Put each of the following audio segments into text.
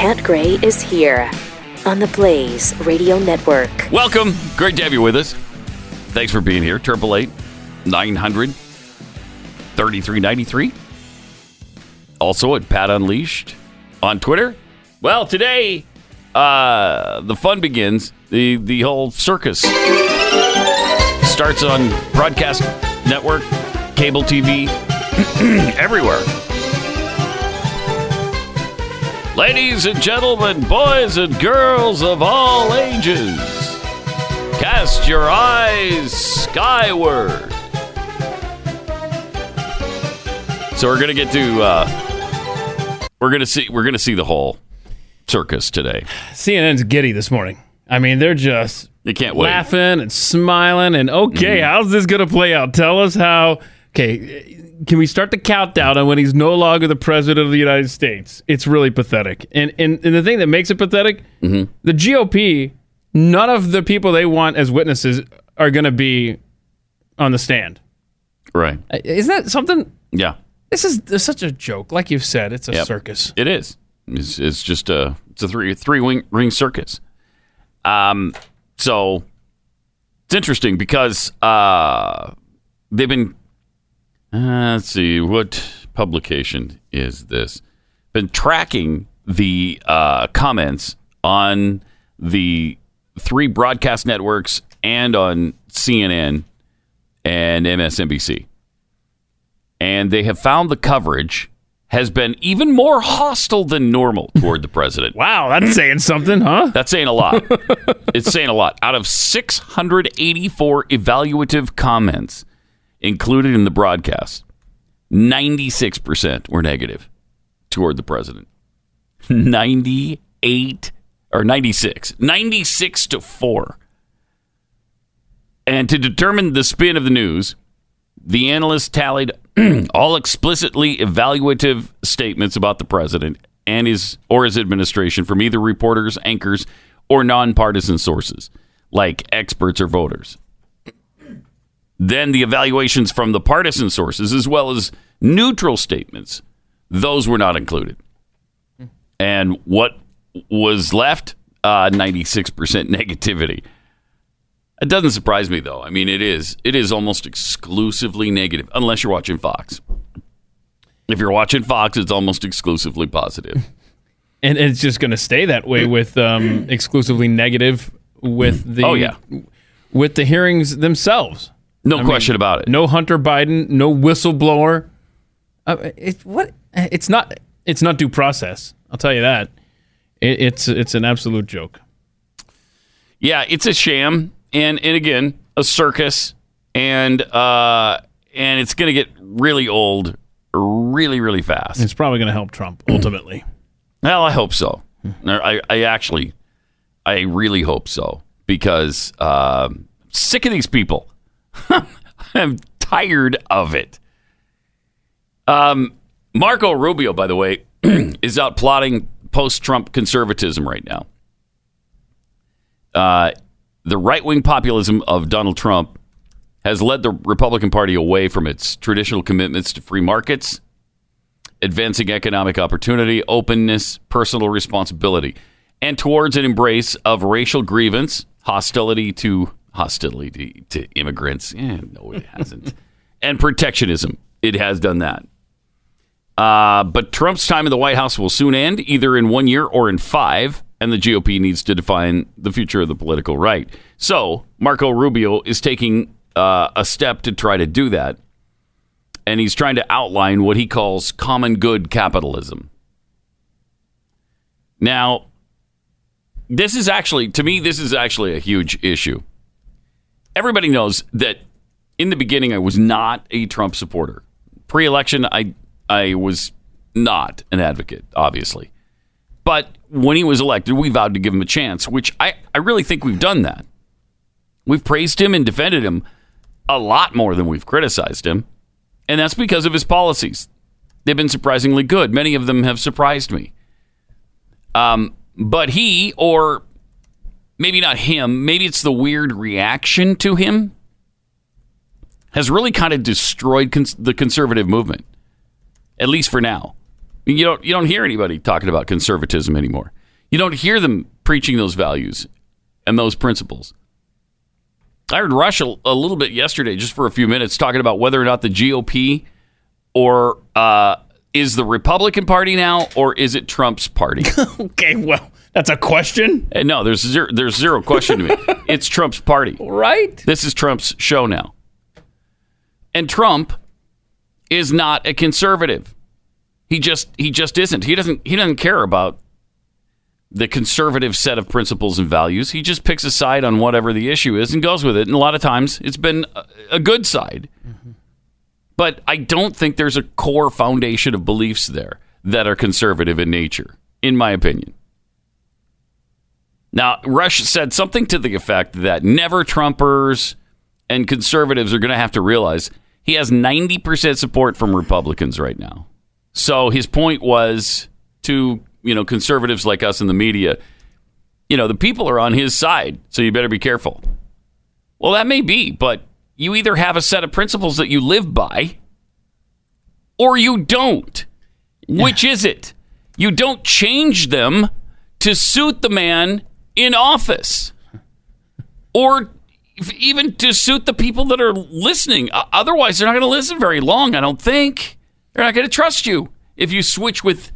Pat Gray is here on the Blaze Radio Network. Welcome. Great to have you with us. Thanks for being here. Triple eight nine hundred thirty three ninety three. Also at Pat Unleashed on Twitter. Well, today uh, the fun begins. The the whole circus starts on broadcast network, cable TV, everywhere. Ladies and gentlemen, boys and girls of all ages, cast your eyes skyward. So we're gonna get to uh, we're gonna see we're gonna see the whole circus today. CNN's giddy this morning. I mean, they're just You can't wait. laughing and smiling and okay, how's this going to play out? Tell us how. Okay, can we start the countdown on when he's no longer the president of the United States? It's really pathetic. And and, and the thing that makes it pathetic, the GOP, none of the people they want as witnesses are going to be on the stand. Right. Isn't that something? Yeah. This is this is such a joke. Like you've said, it's a Yep. circus. It is. It's, it's just a it's a three three wing ring circus. Um, so it's interesting because uh, they've been. Uh, let's see what publication is this? Been tracking the uh, comments on the three broadcast networks and on CNN and MSNBC and they have found the coverage has been even more hostile than normal toward the president. Wow, that's saying something, huh? That's saying a lot. it's saying a lot. Out of 684 evaluative comments included in the broadcast, 96% were negative toward the president. 98 or 96. 96 to 4. And to determine the spin of the news, the analysts tallied all explicitly evaluative statements about the president and his or his administration from either reporters, anchors, or nonpartisan sources like experts or voters. Then the evaluations from the partisan sources as well as neutral statements, those were not included. And what was left? Uh, 96% negativity. It doesn't surprise me though. I mean, it is it is almost exclusively negative, unless you're watching Fox. If you're watching Fox, it's almost exclusively positive. and it's just going to stay that way with um, exclusively negative with the Oh, yeah. with the hearings themselves. No I mean, question about it. No Hunter Biden, no whistleblower. Uh, it, what? It's not. It's not due process. I'll tell you that. It, it's it's an absolute joke. Yeah, it's a sham, and and again, a circus, and uh, and it's going to get really old, really, really fast. It's probably going to help Trump ultimately. Well, I hope so. I, I actually, I really hope so because uh, I'm sick of these people. I'm tired of it. Um, Marco Rubio, by the way, is out plotting post-Trump conservatism right now. Uh, the right-wing populism of Donald Trump has led the Republican Party away from its traditional commitments to free markets advancing economic opportunity, openness, personal responsibility, and towards an embrace of racial grievance, hostility to hostility to, to immigrants. Eh, no, it hasn't. and protectionism. It has done that. Uh, but Trump's time in the White House will soon end, either in one year or in five, and the GOP needs to define the future of the political right. So Marco Rubio is taking uh, a step to try to do that and he's trying to outline what he calls common good capitalism. Now, this is actually, to me, this is actually a huge issue. Everybody knows that in the beginning, I was not a Trump supporter. Pre election, I, I was not an advocate, obviously. But when he was elected, we vowed to give him a chance, which I, I really think we've done that. We've praised him and defended him a lot more than we've criticized him. And that's because of his policies. They've been surprisingly good. Many of them have surprised me. Um, but he, or maybe not him, maybe it's the weird reaction to him, has really kind of destroyed cons- the conservative movement, at least for now. You don't you don't hear anybody talking about conservatism anymore. You don't hear them preaching those values and those principles. I heard Rush a, a little bit yesterday, just for a few minutes, talking about whether or not the GOP or uh, is the Republican Party now, or is it Trump's party? Okay, well, that's a question, And no, there's zero, there's zero question to me. It's Trump's party. right? This is Trump's show now. And Trump is not a conservative. He just he just isn't. He doesn't he doesn't care about the conservative set of principles and values. He just picks a side on whatever the issue is and goes with it. And a lot of times it's been a, a good side. Mm-hmm. But I don't think there's a core foundation of beliefs there that are conservative in nature, in my opinion. Now, Rush said something to the effect that never Trumpers and conservatives are going to have to realize he has 90% support from Republicans right now. So his point was to, you know, conservatives like us in the media, you know, the people are on his side, so you better be careful. Well, that may be, but you either have a set of principles that you live by or you don't. Which is it? You don't change them to suit the man in office or even to suit the people that are listening. Otherwise, they're not going to listen very long, I don't think. They're not going to trust you if you switch with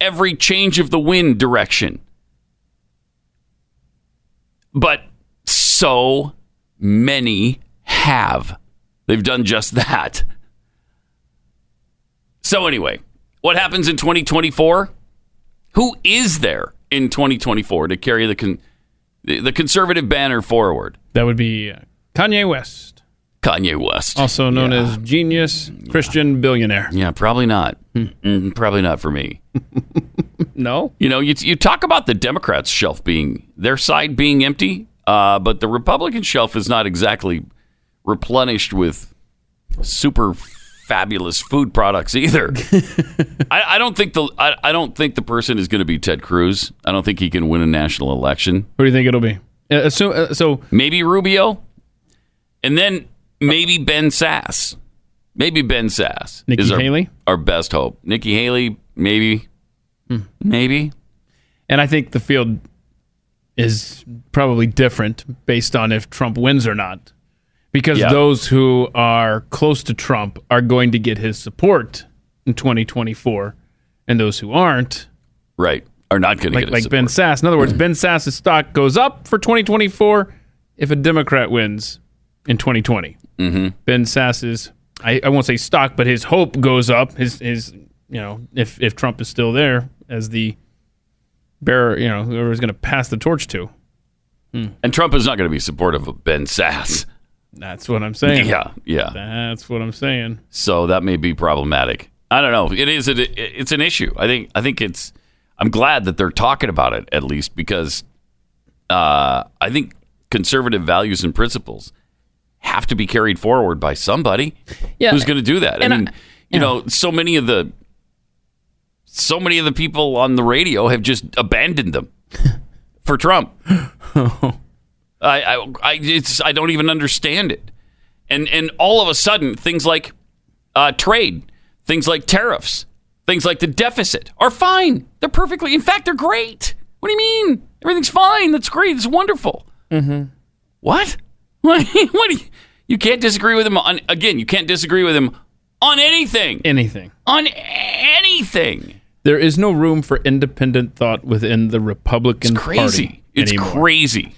every change of the wind direction. But so many have. They've done just that. So, anyway, what happens in 2024? Who is there in 2024 to carry the con- the conservative banner forward? That would be uh, Kanye West, Kanye West. also known as genius Christian billionaire. Yeah, probably not. Mm, probably not for me. No, You know, you, you talk about the Democrats' shelf being their side being empty, uh, but the Republican shelf is not exactly replenished with super fabulous food products either. I, I don't think the I, I don't think the person is going to be Ted Cruz. I don't think he can win a national election. who do you think it'll be? Uh, assume, uh, so Maybe Rubio, and then maybe Ben Sasse. Maybe Ben Sasse Nikki is our, Haley? our best hope. Nikki Haley, maybe, maybe. And I think the field is probably different based on if Trump wins or not. Because those who are close to Trump are going to get his support in 2024, and those who aren't, Right. Are not going to like get like his Ben support. Sasse. In other words, Ben Sasse's stock goes up for 2024 if a Democrat wins in 2020. Mm-hmm. Ben Sasse's, I, I won't say stock, but his hope goes up. His his you know if if Trump is still there as the bearer, you know whoever's going to pass the torch to. And Trump is not going to be supportive of Ben Sasse. That's what I'm saying. Yeah, yeah. That's what I'm saying. So that may be problematic. I don't know. It is. A, it's an issue. I think. I think it's. I'm glad that they're talking about it at least because uh, I think conservative values and principles have to be carried forward by somebody. Yeah. who's going to do that? I And I- mean, you know, so many of the so many of the people on the radio have just abandoned them for Trump. I, I, I, it's, I don't even understand it. And and all of a sudden, things like uh, trade, things like tariffs, things like the deficit are fine. They're perfectly. In fact, they're great. What do you mean? Everything's fine. That's great. It's wonderful. Mm-hmm. What? What? do you, you can't disagree with him on again. You can't disagree with him on anything. Anything. on anything. There is no room for independent thought within the Republican It's crazy. Party It's anymore. crazy.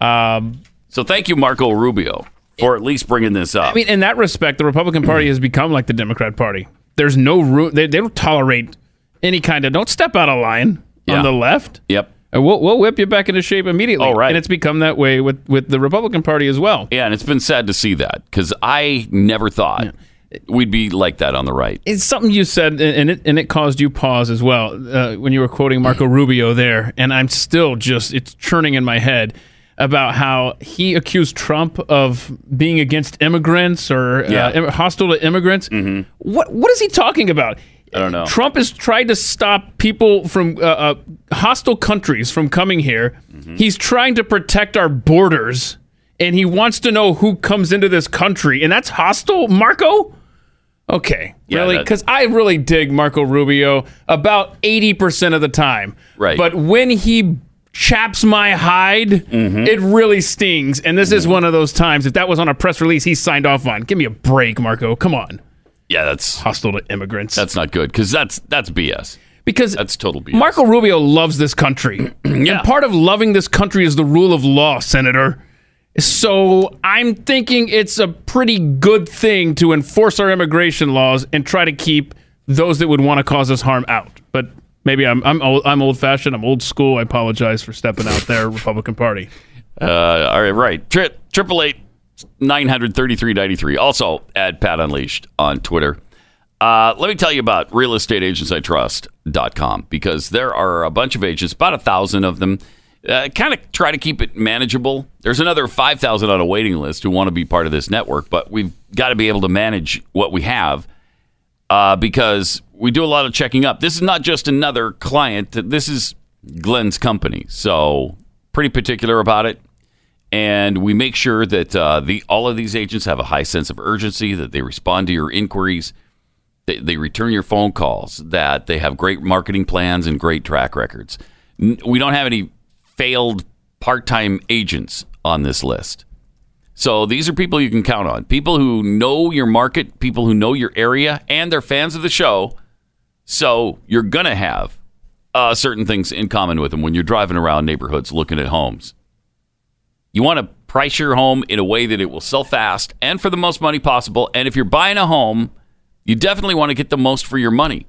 Um, so thank you, Marco Rubio, for at least bringing this up. I mean, in that respect, the Republican Party has become like the Democrat Party. There's no room. They, they don't tolerate any kind of don't step out of line Yeah. on the left. yep. And we'll, we'll whip you back into shape immediately. Oh, right. And it's become that way with, with the Republican Party as well. Yeah, and it's been sad to see that because I never thought we'd be like that on the right. It's something you said, and and it, and it caused you pause as well uh, when you were quoting Marco Rubio there. And I'm still just, it's churning in my head about how he accused Trump of being against immigrants or Yeah. uh, im- hostile to immigrants. What What is he talking about? I don't know. Trump has tried to stop people from uh, uh, hostile countries from coming here. He's trying to protect our borders, and he wants to know who comes into this country, and that's hostile, Marco. Okay, Yeah, really? Because I really dig Marco Rubio about eighty percent of the time. Right. But when he chaps my hide, Mm-hmm. it really stings. And this is one of those times. If that was on a press release, he signed off on. Give me a break, Marco. Come on. Yeah, that's Hostile to immigrants. that's not good because that's that's BS. because That's total BS. Marco Rubio loves this country. Yeah. And part of loving this country is the rule of law, Senator. So I'm thinking it's a pretty good thing to enforce our immigration laws and try to keep those that would want to cause us harm out. Maybe I'm I'm old, I'm old fashioned. I'm old school. I apologize for stepping out there, Republican Party. Uh, all right, right. Tri- Triple eight nine hundred thirty three ninety three. Also at Pat Unleashed on Twitter. Uh, let me tell you about realestateagentsitrust.com because there are a bunch of agents, about a thousand of them. Uh, kind of try to keep it manageable. There's another 5,000 on a waiting list who want to be part of this network, but we've got to be able to manage what we have uh, because we do a lot of checking up. This is not just another client. This is Glenn's company. So pretty particular about it. And we make sure that uh, the all of these agents have a high sense of urgency, that they respond to your inquiries, they, they return your phone calls, that they have great marketing plans and great track records. We don't have any failed part-time agents on this list. So these are people you can count on. People who know your market, people who know your area, and they're fans of the show. So you're going to have uh, certain things in common with them when you're driving around neighborhoods looking at homes. You want to price your home in a way that it will sell fast and for the most money possible. And if you're buying a home, you definitely want to get the most for your money.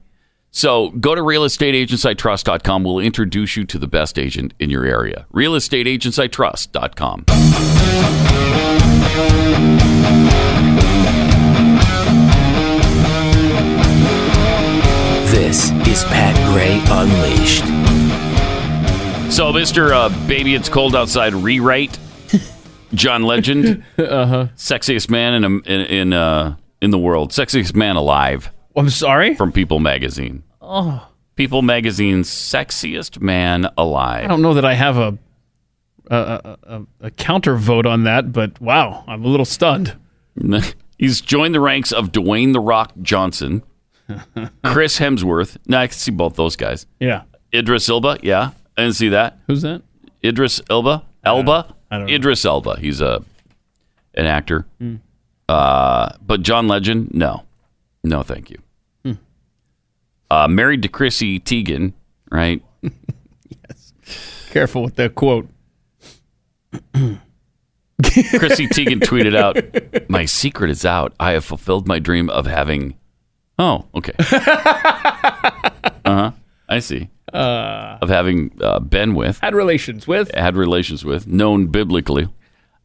So go to realestateagentsitrust.com. We'll introduce you to the best agent in your area. Realestateagentsitrust.com. This is Pat Gray Unleashed. So, Mr. Uh, Baby It's Cold Outside rewrite, John Legend, uh-huh. sexiest man in, in, in, uh, in the world, sexiest man alive I'm sorry. from People Magazine. Oh. People Magazine's sexiest man alive. I don't know that I have a a, a, a, counter vote on that, but wow, I'm a little stunned. He's joined the ranks of Dwayne the Rock Johnson, Chris Hemsworth. Now I can see both those guys. Yeah. Idris Elba, yeah, I didn't see that. Who's that? Idris Elba, Elba, I don't know. Idris Elba. He's a an actor. Uh, but John Legend, no, no, thank you. Uh, married to Chrissy Teigen, right? Yes. Careful with that quote. Chrissy Teigen tweeted out, "My secret is out. I have fulfilled my dream of having." Oh, okay. uh huh. I see. Uh, of having uh, been with, Had relations with. had relations with, known biblically,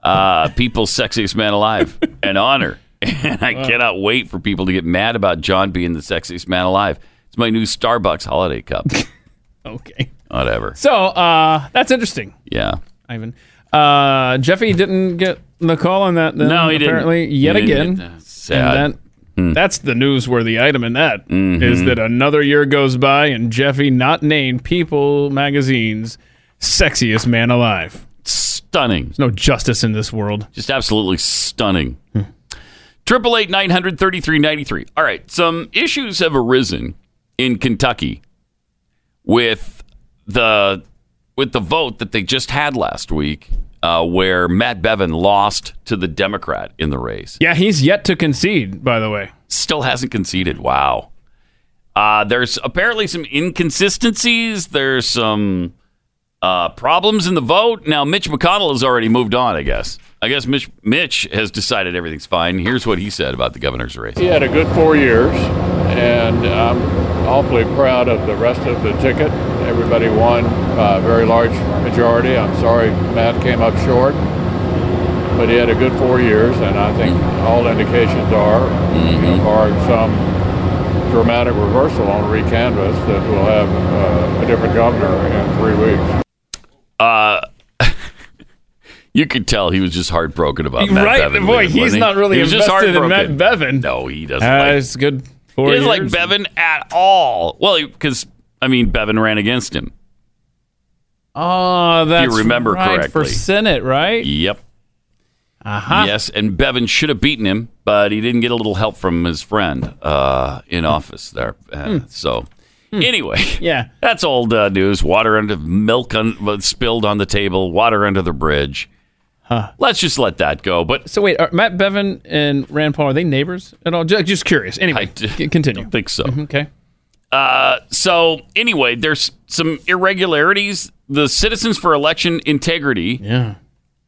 uh, people's sexiest man alive, an honor. And I cannot wait for people to get mad about John being the sexiest man alive. It's my new Starbucks holiday cup. Okay. Whatever. So uh, that's interesting, Yeah. Ivan. Uh, Jeffy didn't get the call on that. Then, No, he didn't. apparently, He yet didn't again. that. Sad. And that, Hmm. that's the newsworthy item in that is Mm-hmm. that another year goes by and Jeffy not named People Magazine's sexiest man alive. Stunning. There's no justice in this world. Just absolutely stunning. Triple eight nine hundred thirty three ninety three. All right, some issues have arisen in Kentucky with the with the vote that they just had last week, uh, where Matt Bevin lost to the Democrat in the race. Yeah, he's yet to concede, by the way. Still hasn't conceded. Wow. Uh, there's apparently some inconsistencies. There's some uh, problems in the vote. Now, Mitch McConnell has already moved on, I guess. I guess Mitch, Mitch has decided everything's fine. Here's what he said about the governor's race. He had a good four years, and I'm awfully proud of the rest of the ticket. Everybody won by a very large majority. I'm sorry Matt came up short, but he had a good four years, and I think all indications are, you know, barring some dramatic reversal on recanvass, that we'll have uh, a different governor in three weeks. Uh, you could tell he was just heartbroken about Matt right, Bevin. boy, he's wasn't he? not really he was just invested in Matt. Bevin. No, he doesn't. Uh, like, it's good. Four he doesn't like years. Bevin at all. Well, because I mean, Bevin ran against him. Oh, that's remember right, for. Senate, right? Yep. Uh-huh. Yes, and Bevin should have beaten him, but he didn't get a little help from his friend uh, in office there. Uh, So, anyway, Yeah. that's old uh, news. Water under milk un- spilled on the table. Water under the bridge. Let's just let that go. But So wait, are Matt Bevin and Rand Paul are they neighbors at all? Just, just curious. Anyway, I d- continue. don't think so. Okay. Uh, so anyway, there's some irregularities. The Citizens for Election Integrity Yeah.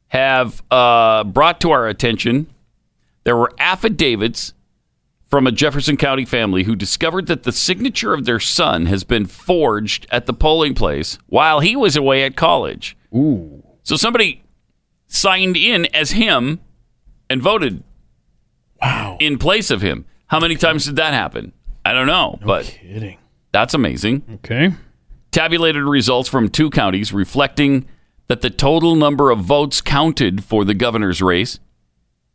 have uh, brought to our attention there were affidavits from a Jefferson County family who discovered that the signature of their son has been forged at the polling place while he was away at college. Ooh. So somebody signed in as him and voted Wow. in place of him. How many times did that happen? I don't know, but Kidding. that's amazing. Okay. Tabulated results from two counties reflecting that the total number of votes counted for the governor's race,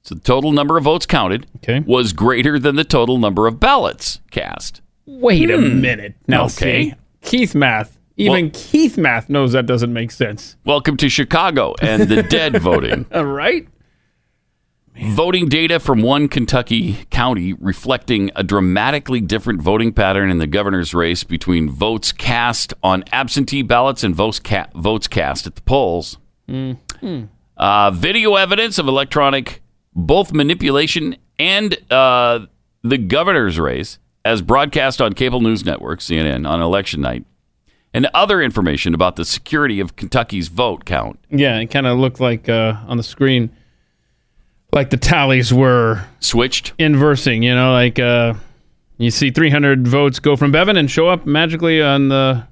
so the total number of votes counted, Okay. was greater than the total number of ballots cast. Wait a hmm. minute. Now, Okay. see, Keith math. Even Well- Keith math knows that doesn't make sense. Welcome to Chicago and the dead voting. All right. Voting data from one Kentucky county reflecting a dramatically different voting pattern in the governor's race between votes cast on absentee ballots and votes, ca- votes cast at the polls. Uh, video evidence of electronic both manipulation and uh, the governor's race, as broadcast on cable news network CNN on election night, and other information about the security of Kentucky's vote count. Yeah, it kind of looked like uh, on the screen, like the tallies were Switched. inversing. You know, like uh, you see 300 votes go from Bevin and show up magically on the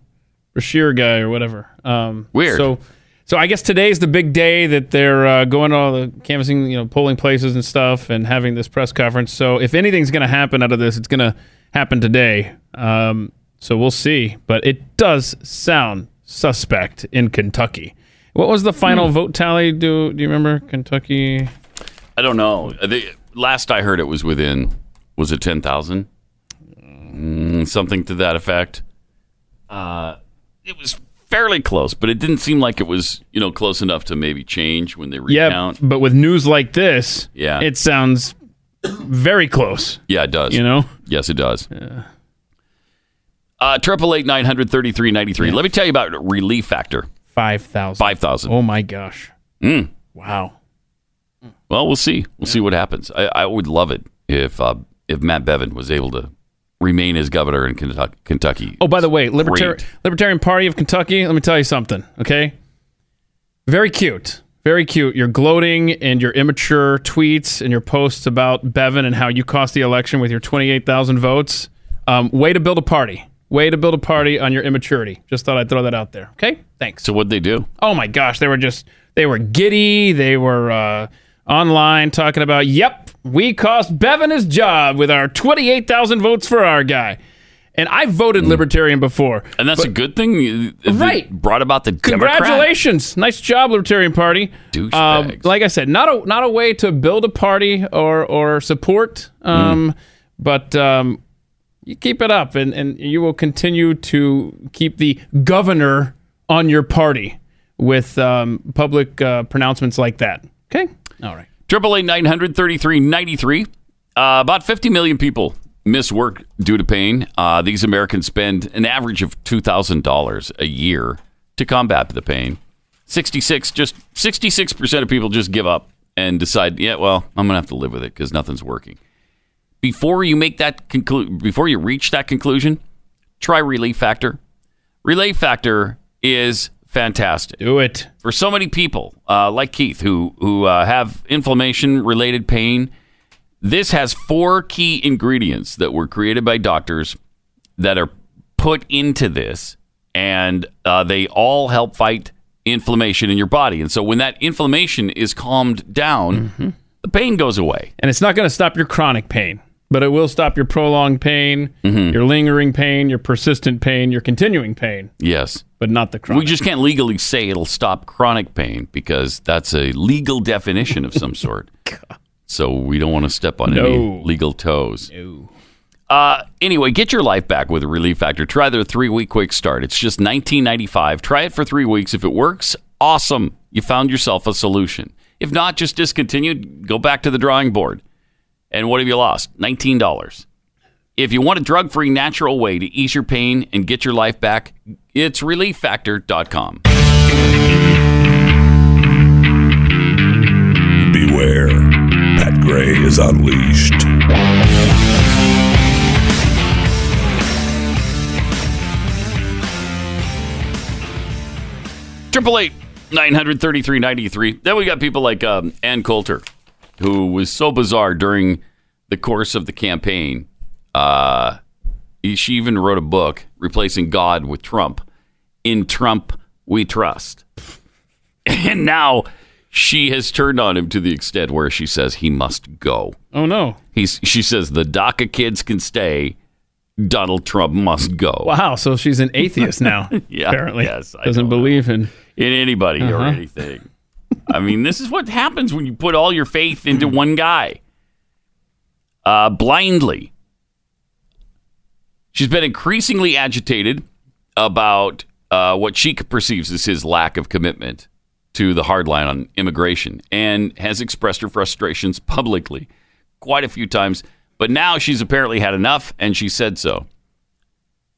Beshear guy or whatever. Um, Weird. So, so I guess today's the big day that they're uh, going to all the canvassing, you know, polling places and stuff, and having this press conference. So, if anything's going to happen out of this, it's going to happen today. Um, so we'll see. But it does sound suspect in Kentucky. What was the final vote tally? Do Do you remember Kentucky? I don't know. The, last I heard, it was within was it ten thousand, mm, something to that effect. Uh, it was fairly close, but it didn't seem like it was you know close enough to maybe change when they recount. Yeah, but with news like this, Yeah. it sounds very close. Yeah, it does. You know, Yes, it does. Uh, triple eight nine hundred thirty three ninety three. Let me tell you about Relief Factor. five thousand. Five thousand. Oh my gosh! Mm. Wow. Well, we'll see. We'll see what happens. I, I would love it if uh, if Matt Bevin was able to remain as governor in Kentucky. Oh, by the way, Libertarian Libertarian Party of Kentucky. Let me tell you something. Okay, very cute, very cute. Your gloating and your immature tweets and your posts about Bevin and how you cost the election with your twenty eight thousand votes. Um, way to build a party. Way to build a party on your immaturity. Just thought I'd throw that out there. Okay, thanks. So what'd they do? oh my gosh, they were just they were giddy. They were uh, online talking about, yep, we cost Bevin his job with our twenty eight thousand votes for our guy. And I voted libertarian before. And that's a good thing. Right. Brought about the Democrat. Congratulations, nice job, Libertarian Party. Um, like I said, not a not a way to build a party or or support, um, but um, you keep it up, and and you will continue to keep the governor on your party with um, public uh, pronouncements like that. Okay, all right. Triple eight nine hundred thirty three ninety three. About fifty million people miss work due to pain. Uh, these Americans spend an average of two thousand dollars a year to combat the pain. Sixty six, just sixty six percent of people just give up and decide, yeah, well, I'm gonna have to live with it because nothing's working. Before you make that conclu- before you reach that conclusion, try Relief Factor. Relief Factor is fantastic Do it. for so many people uh, like Keith who who uh, have inflammation related pain. This has four key ingredients that were created by doctors that are put into this, and uh, they all help fight inflammation in your body. And so when that inflammation is calmed down, the pain goes away. And it's not going to stop your chronic pain, but it will stop your prolonged pain, your lingering pain, your persistent pain, your continuing pain, Yes. but not the chronic. We just can't legally say it'll stop chronic pain because that's a legal definition of some sort. So we don't want to step on any legal toes. Uh, anyway, get your life back with a Relief Factor. Try their three week quick start. It's just nineteen ninety five. Try it for three weeks. If it works, awesome. You found yourself a solution. If not, just discontinue, go back to the drawing board. And what have you lost? $19. If you want a drug free, natural way to ease your pain and get your life back, it's relieffactor.com. Beware. Pat Gray is unleashed. Triple eight nine hundred thirty three ninety three. Then we got people like um, Ann Coulter, who was so bizarre during the course of the campaign. Uh, she even wrote a book replacing God with Trump. In Trump, we trust. And now she has turned on him to the extent where she says he must go. Oh no! He's she says the DACA kids can stay. Donald Trump must go. Wow. So she's an atheist now. Yeah, apparently, yes, I doesn't believe in. in anybody or Uh-huh. anything. I mean, this is what happens when you put all your faith into one guy uh, blindly. She's been increasingly agitated about uh, what she perceives as his lack of commitment to the hard line on immigration and has expressed her frustrations publicly quite a few times. But now she's apparently had enough and she said so.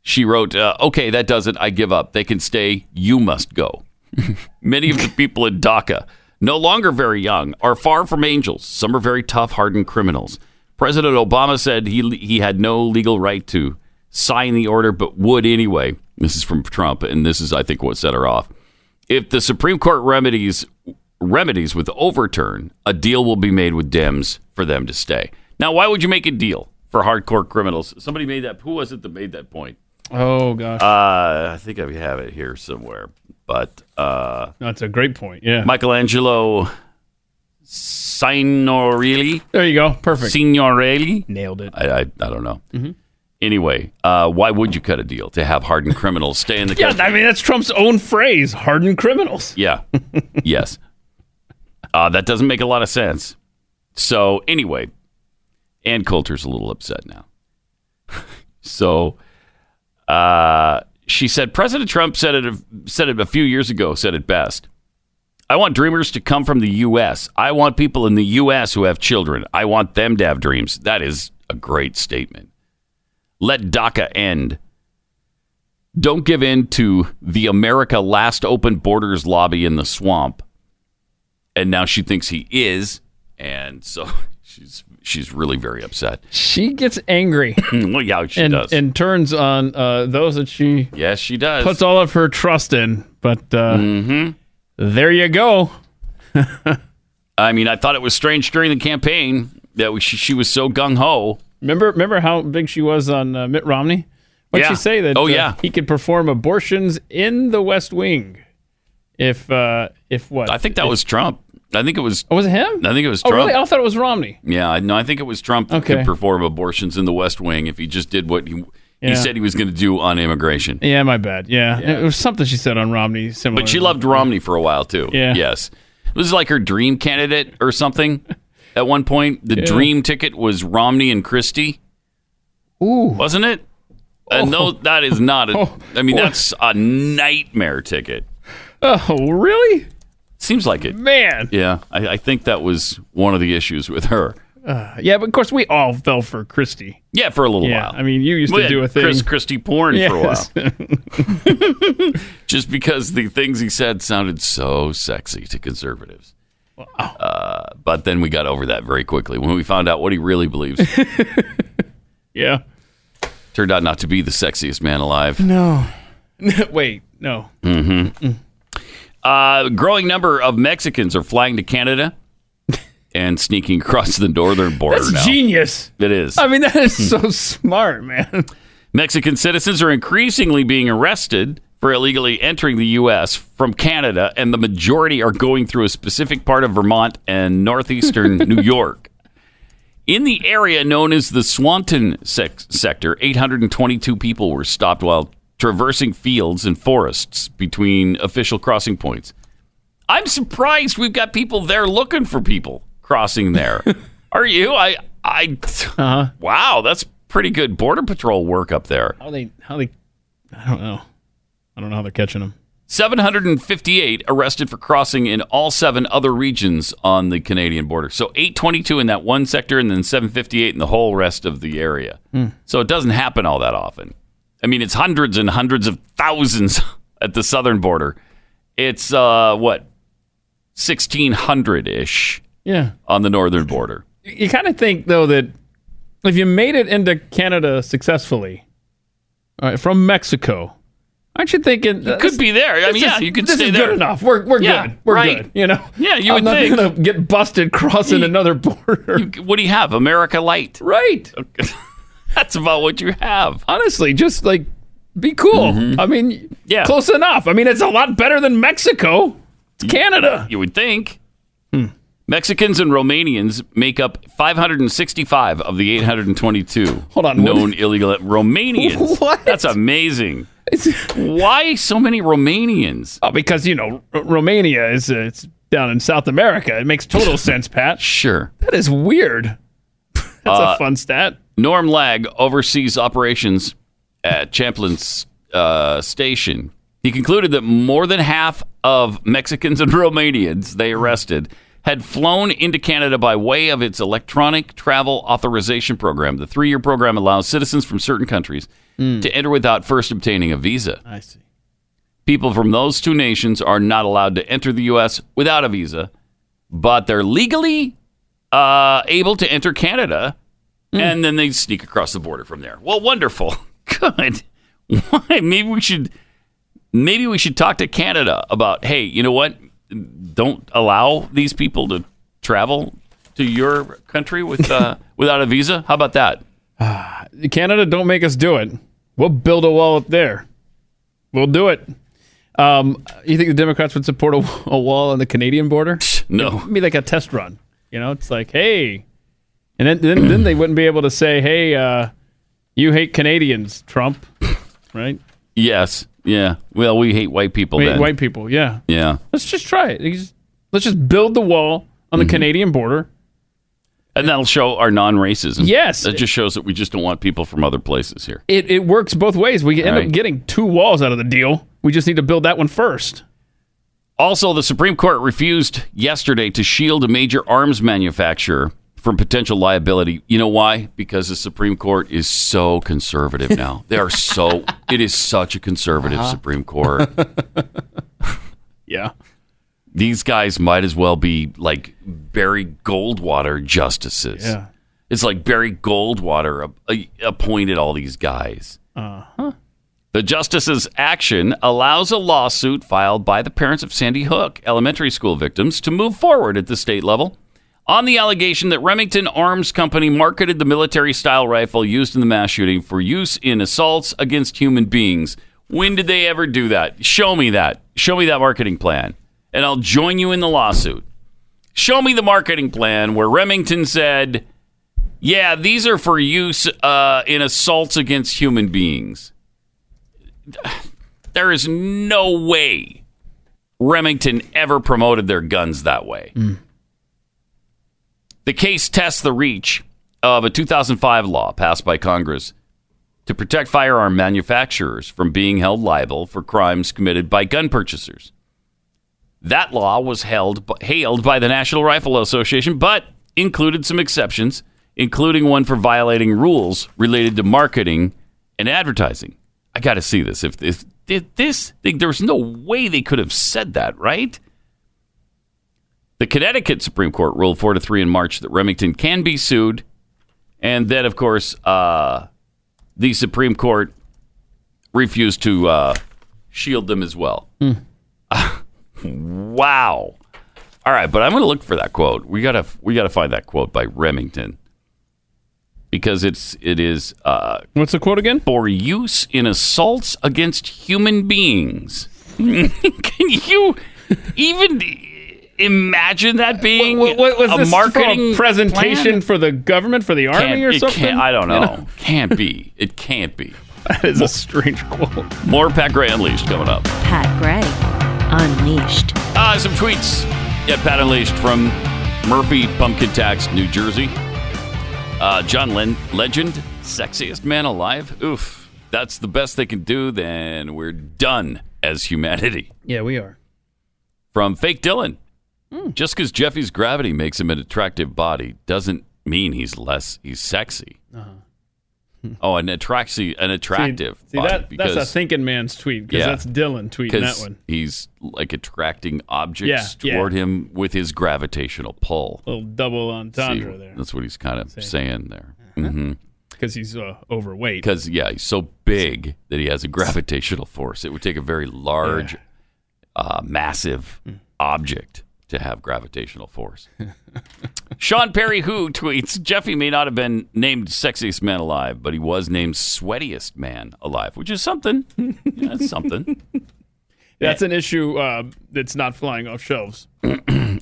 She wrote, uh, Okay, that does it. I give up. They can stay. You must go. Many of the people in DACA, no longer very young, are far from angels. Some are very tough, hardened criminals. President Obama said he, he had no legal right to sign the order, but would anyway. This is from Trump, and this is, I think, what set her off. If the Supreme Court remedies remedies with overturn, a deal will be made with Dems for them to stay. Now, why would you make a deal for hardcore criminals? Somebody made that. Who was it that made that point? Oh gosh, Uh, I think I have it here somewhere. But uh, that's a great point. Yeah. Michelangelo Signorile, there you go. Perfect. Signorile. Nailed it. I, I, I don't know. Anyway, uh, why would you cut a deal to have hardened criminals stay in the Yeah. I mean that's Trump's own phrase: hardened criminals. Yeah. yes. Uh, that doesn't make a lot of sense. So anyway, Ann Coulter's a little upset now. so uh, she said President Trump said it said it a few years ago. Said it best. I want dreamers to come from the U.S. I want people in the U.S. who have children. I want them to have dreams. That is a great statement. Let DACA end. Don't give in to the America Last Open Borders lobby in the swamp. And now she thinks he is, and so she's she's really very upset. She gets angry well, yeah, she and does. and turns on uh, those that she yes, she does. puts all of her trust in. But uh, Mm-hmm. there you go. I mean, I thought it was strange during the campaign that we, she, she was so gung ho. Remember, remember how big she was on uh, Mitt Romney? What Yeah. she say that? Oh, uh, yeah. he could perform abortions in the West Wing. If uh, if what? I think that was Trump. I think it was. Oh, was it him? I think it was Trump. Oh, really? I thought it was Romney. Yeah, I- no, I think it was Trump that Okay. could perform abortions in the West Wing if he just did what he Yeah. he said he was going to do on immigration. Yeah, my bad. Yeah. it was something she said on Romney. Similar. But she loved Romney for a while too. Yeah. Yes. It was like her dream candidate or something. At one point, the dream ticket was Romney and Christie, Ooh. wasn't it? And no, oh. that is not. A, Oh. I mean, that's a nightmare ticket. Oh, really? Seems like it. Man. Yeah, I, I think that was one of the issues with her. Yeah, but of course we all fell for Christie. Yeah, for a little Yeah. while. I mean, you used to do a thing. Chris Christie porn for a while, just because the things he said sounded so sexy to conservatives. Uh, but then we got over that very quickly when we found out what he really believes. yeah. Turned out not to be the sexiest man alive. No. Wait, no. A growing number of Mexicans are flying to Canada and sneaking across the northern border That's now. genius. it is. I mean, that is so smart, man. Mexican citizens are increasingly being arrested for illegally entering the U.S. from Canada, and the majority are going through a specific part of Vermont and northeastern New York. In the area known as the Swanton sec- sector, 822 people were stopped while traversing fields and forests between official crossing points. I'm surprised we've got people there looking for people crossing there. Are you? I I Uh-huh. Wow, that's pretty good border patrol work up there. How they? How they? I don't know. I don't know how they're catching them. 758 arrested for crossing in all seven other regions on the Canadian border. So 822 in that one sector, and then 758 in the whole rest of the area. So it doesn't happen all that often. I mean, it's hundreds and hundreds of thousands at the southern border. It's uh, what 1600 ish Yeah. on the northern border. You kind of think though that if you made it into Canada successfully, all right, from Mexico, aren't you thinking It could be there. I mean, yeah, is- you could this stay is there. good enough. We're we're Yeah, good. We're right. good. You know. Yeah, you I'm would not think. gonna get busted crossing another border. You- what do you have? America Light. right. That's about what you have. Honestly, just like be cool. I mean, Mm-hmm. Yeah. close enough. I mean, it's a lot better than Mexico. It's Canada. You would think. Hmm. Mexicans and Romanians make up 565 of the 822 Hold on, what- known illegal Romanians. What? That's amazing. It's- Why so many Romanians? oh, because you know R- Romania is uh, it's down in South America. It makes total sense, Pat. Sure. That is weird. That's Uh, a fun stat. Norm Lague oversees operations at Champlain's uh, station. He concluded that more than half of Mexicans and Romanians they arrested had flown into Canada by way of its electronic travel authorization program. The three year program allows citizens from certain countries to enter without first obtaining a visa. I see. People from those two nations are not allowed to enter the U.S. without a visa, but they're legally uh, able to enter Canada, and then they sneak across the border from there. Well, wonderful, good. Why? Maybe we should. Maybe we should talk to Canada about. Hey, you know what? Don't allow these people to travel to your country with uh, without a visa. How about that? Canada, don't make us do it. We'll build a wall up there. We'll do it. Um, you think the Democrats would support a, a wall on the Canadian border? No. Be like a test run. You know, it's like, hey, and then then, then they wouldn't be able to say, hey, uh, you hate Canadians, Trump, right? Yes. Yeah. Well, we hate white people. We hate then. white people. Yeah, Yeah. let's just try it. Let's just build the wall on the Canadian border. And that'll show our non-racism. Yes. That just shows that we just don't want people from other places here. It it works both ways. We end Right. up getting two walls out of the deal. We just need to build that one first. Also, the Supreme Court refused yesterday to shield a major arms manufacturer from potential liability. You know why? Because the Supreme Court is so conservative now. they are so it is such a conservative Uh-huh. Supreme Court. Yeah. These guys might as well be like Barry Goldwater justices. Yeah. It's like Barry Goldwater appointed all these guys. The justice's action allows a lawsuit filed by the parents of Sandy Hook elementary school victims to move forward at the state level on the allegation that Remington Arms Company marketed the military style rifle used in the mass shooting for use in assaults against human beings. When did they ever do that? Show me that. Show me that marketing plan, and I'll join you in the lawsuit. Show me the marketing plan where Remington said, yeah, these are for use uh, in assaults against human beings. There is no way Remington ever promoted their guns that way. The case tests the reach of a 2005 law passed by Congress to protect firearm manufacturers from being held liable for crimes committed by gun purchasers. That law was held hailed by the National Rifle Association, but included some exceptions, including one for violating rules related to marketing and advertising. I got to see this. If, if, if this, there's no way they could have said that, right? The Connecticut Supreme Court ruled four to three in March that Remington can be sued, and then, of course, uh, the Supreme Court refused to uh, shield them as well. wow. All right, but I'm going to look for that quote. We gotta we gotta find that quote by Remington because it's it is uh, What's the quote again? for use in assaults against human beings. Can you even imagine that being What, what was a this marketing a presentation plan? for the government for the army Can't- or it something? Can't, I don't know. You know? Can't be. It can't be. That is a strange quote. More Pat Gray Unleashed coming up. Pat Gray Unleashed. Uh, some tweets at Pat Unleashed from Murphy Pumpkin Tax, New Jersey. Uh, John Len- Legend, sexiest man alive. Oof, that's the best they can do. Then we're done. as humanity. Yeah, we are. From Fake Dylan. Hmm. Just because Jeffy's gravity makes him an attractive body doesn't mean he's less, he's sexy. oh, an, attracti- an attractive Uh-huh. See, that, because, that's a thinking man's tweet because Yeah. that's Dylan tweeting that one. he's like attracting objects Yeah, yeah. toward him with his gravitational pull. A little double See, entendre there That's what he's kind of saying there. Uh-huh. hmm because he's uh, overweight. Because yeah, he's so big that he has a gravitational force. It would take a very large, uh, massive Hmm. object to have gravitational force. Sean Perry, who tweets, Jeffy may not have been named sexiest man alive, but he was named sweatiest man alive, which is something. Yeah, that's something. That's an issue uh, that's not flying off shelves.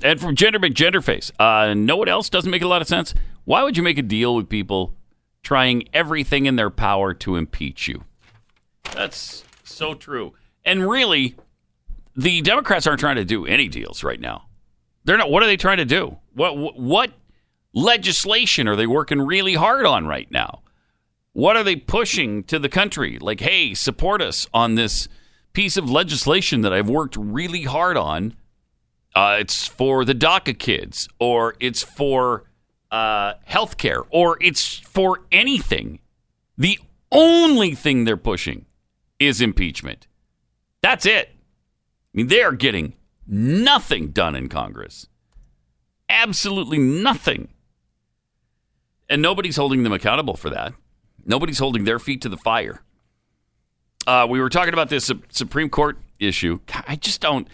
And from Gender McGenderface, uh, know what else doesn't make a lot of sense? Why would you make a deal with people trying everything in their power to impeach you? That's so true. And really, the Democrats aren't trying to do any deals right now. They're not. What are they trying to do? What what, legislation are they working really hard on right now? What are they pushing to the country? Like, hey, support us on this piece of legislation that I've worked really hard on uh, it's for the DACA kids, or it's for uh, healthcare, or it's for anything. The only thing they're pushing is impeachment. That's it. I mean, they are getting nothing done in Congress. Absolutely nothing. And nobody's holding them accountable for that. Nobody's holding their feet to the fire. Uh, we were talking about this Su- Supreme Court issue. I just don't.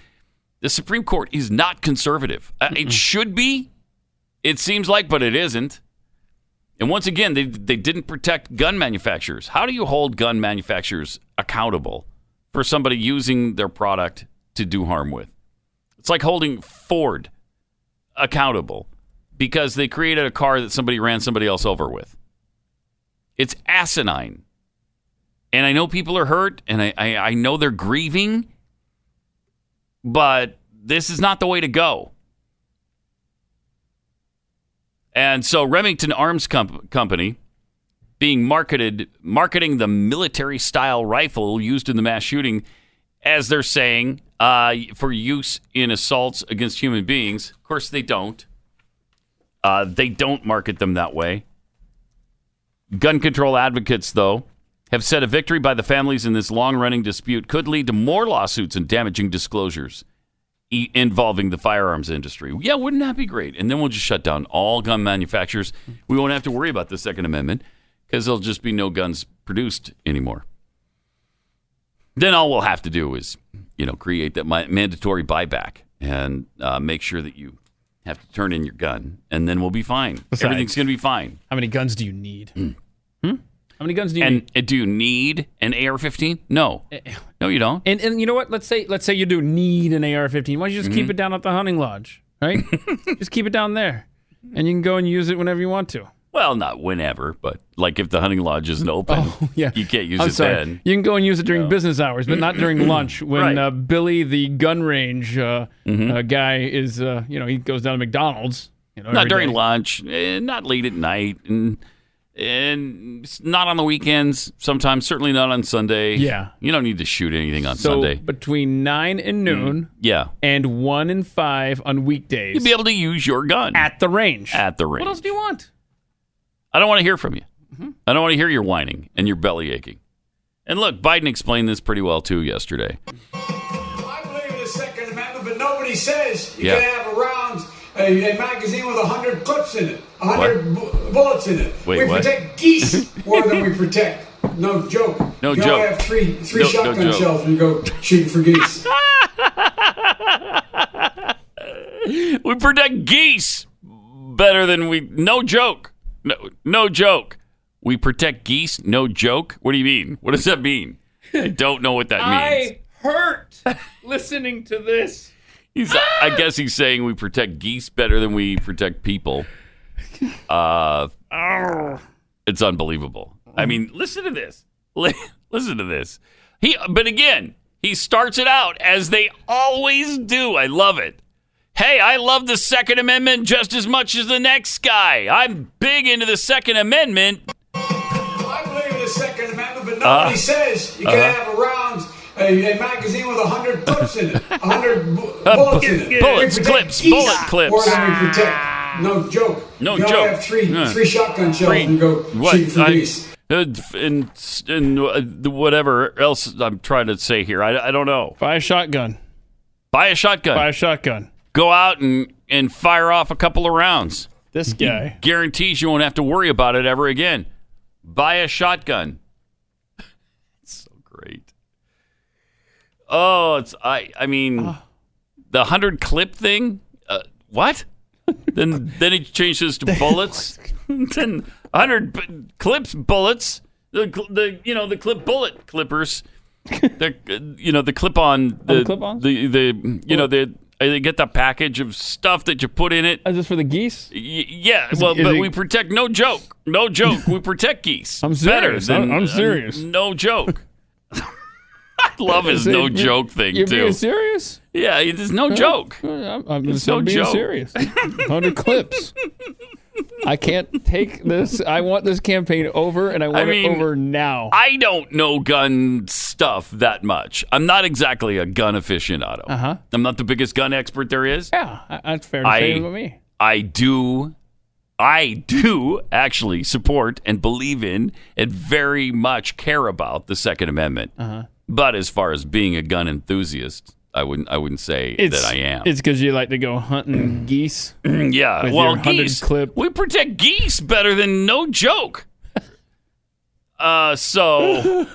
The Supreme Court is not conservative. Uh, it should be. It seems like, but it isn't. And once again, they, they didn't protect gun manufacturers. How do you hold gun manufacturers accountable for somebody using their product to do harm with? It's like holding Ford accountable because they created a car that somebody ran somebody else over with. It's asinine. And I know people are hurt and I, I, I know they're grieving, but this is not the way to go. And so Remington Arms Com- Company being marketed marketing the military style rifle used in the mass shooting as they're saying uh, for use in assaults against human beings. Of course they don't. Uh, they don't market them that way. Gun control advocates though have said a victory by the families in this long-running dispute could lead to more lawsuits and damaging disclosures e- involving the firearms industry. Yeah, wouldn't that be great? And then we'll just shut down all gun manufacturers. We won't have to worry about the Second Amendment because there'll just be no guns produced anymore. Then all we'll have to do is, you know, create that mandatory buyback and uh, make sure that you have to turn in your gun, and then we'll be fine. Everything's going to be fine. How many guns do you need? Hmm? How many guns do you And need? uh, do you need an AR-15? No, Eh, no, you don't. And and you know what? Let's say let's say you do need an AR-15. Why don't you just Mm-hmm. keep it down at the hunting lodge, right? just keep it down there, and you can go and use it whenever you want to. Well, not whenever, but like if the hunting lodge isn't open, Oh, yeah. you can't use I'm it sorry. then. You can go and use it during business hours, but not during lunch when Right. uh, Billy, the gun range uh, Mm-hmm. uh, guy, is uh, you know he goes down to McDonald's. You know, Not during day. lunch, eh, not late at night, and and not on the weekends. Sometimes, certainly not on Sunday. Yeah. you don't need to shoot anything on So Sunday. between nine and noon Yeah, and one and five on weekdays you'd be able to use your gun at the range. at the range. what else do you want? I don't want to hear from you. Mm-hmm. I don't want to hear your whining and your belly aching. And look, Biden explained this pretty well too yesterday. I believe in the Second Amendment, but nobody says you Yeah. can have a round, a, a magazine with a hundred clips in it, a hundred bu- bullets in it. Wait, we what? protect geese more than we protect. No joke. No you joke. only have three three No- no shotgun joke. shells and you go shooting for geese. We protect geese better than we. No joke. No, no joke. We protect geese. No joke. What do you mean? What does that mean? I don't know what that means. I hurt listening to this. He's, I guess he's saying we protect geese better than we protect people. Uh, it's unbelievable. I mean, listen to this. Listen to this. He, but again, he starts it out as they always do. I love it. Hey, I love the Second Amendment just as much as the next guy. I'm big into the Second Amendment. I believe in the Second Amendment, but Uh, nobody says you can uh-huh. have a round, a, a magazine with a hundred clips in it, a hundred bu- bullets in it. bullets, clips, geese bullet clips. More than we protect. No joke. No you know, joke. I have three, Yeah. three shotgun shells Three- and go what? shoot for I- geese. Uh, and, and uh, whatever else I'm trying to say here, I, I don't know. Buy a shotgun. Buy a shotgun. Buy a shotgun. Go out and, and fire off a couple of rounds. This guy. Guarantees you won't have to worry about it ever again. Buy a shotgun. it's so great. Oh, it's I. I mean, the hundred clip thing. Uh, what? then then he changes to bullets. then hundred b- clips, bullets. The the you know the clip bullet clippers. the uh, you know the clip on Oh, the the clip on the the you know the they get the package of stuff that you put in it. Is this for the geese? Y- yeah, Is- well, is but it- we protect. No joke. No joke. we protect geese. I'm Better serious. than- I'm- uh, serious. no joke. I love his Is it- no joke thing You're too. being serious? Yeah, it's no joke. I'm, I'm It's no being joke. serious. 100 clips. I can't take this. I want this campaign over, and I want mean, it over now. I don't know gun stuff that much. I'm not exactly a gun aficionado. Uh-huh. I'm not the biggest gun expert there is. yeah, that's fair to I- say about me. I do I do actually support and believe in and very much care about the Second Amendment. Uh-huh. But as far as being a gun enthusiast, I wouldn't I wouldn't say It's, that I am. It's because you like to go hunting geese. yeah, well, geese. clip. We protect geese better than no joke. Uh, so,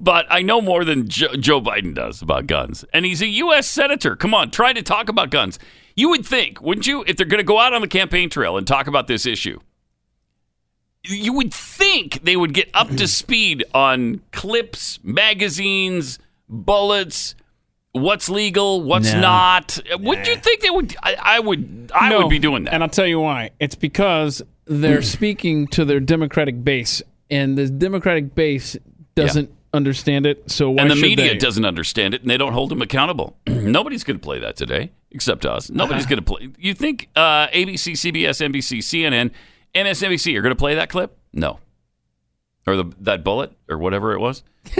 but I know more than jo- Joe Biden does about guns, and he's a U.S. senator. Come on, try to talk about guns. You would think, wouldn't you, if they're going to go out on the campaign trail and talk about this issue? You would think they would get up to speed on clips, magazines, bullets, what's legal, what's No. not. Wouldn't you think they would? I, I would. I No, would be doing that. And I'll tell you why. It's because they're speaking to their Democratic base, and the Democratic base doesn't understand it. So why and the should media they? doesn't understand it, and they don't hold them accountable. Nobody's going to play that today, except us. Nobody's going to play. You think uh, ABC, CBS, NBC, CNN, MSNBC you're going to play that clip? No. Or the that bullet or whatever it was.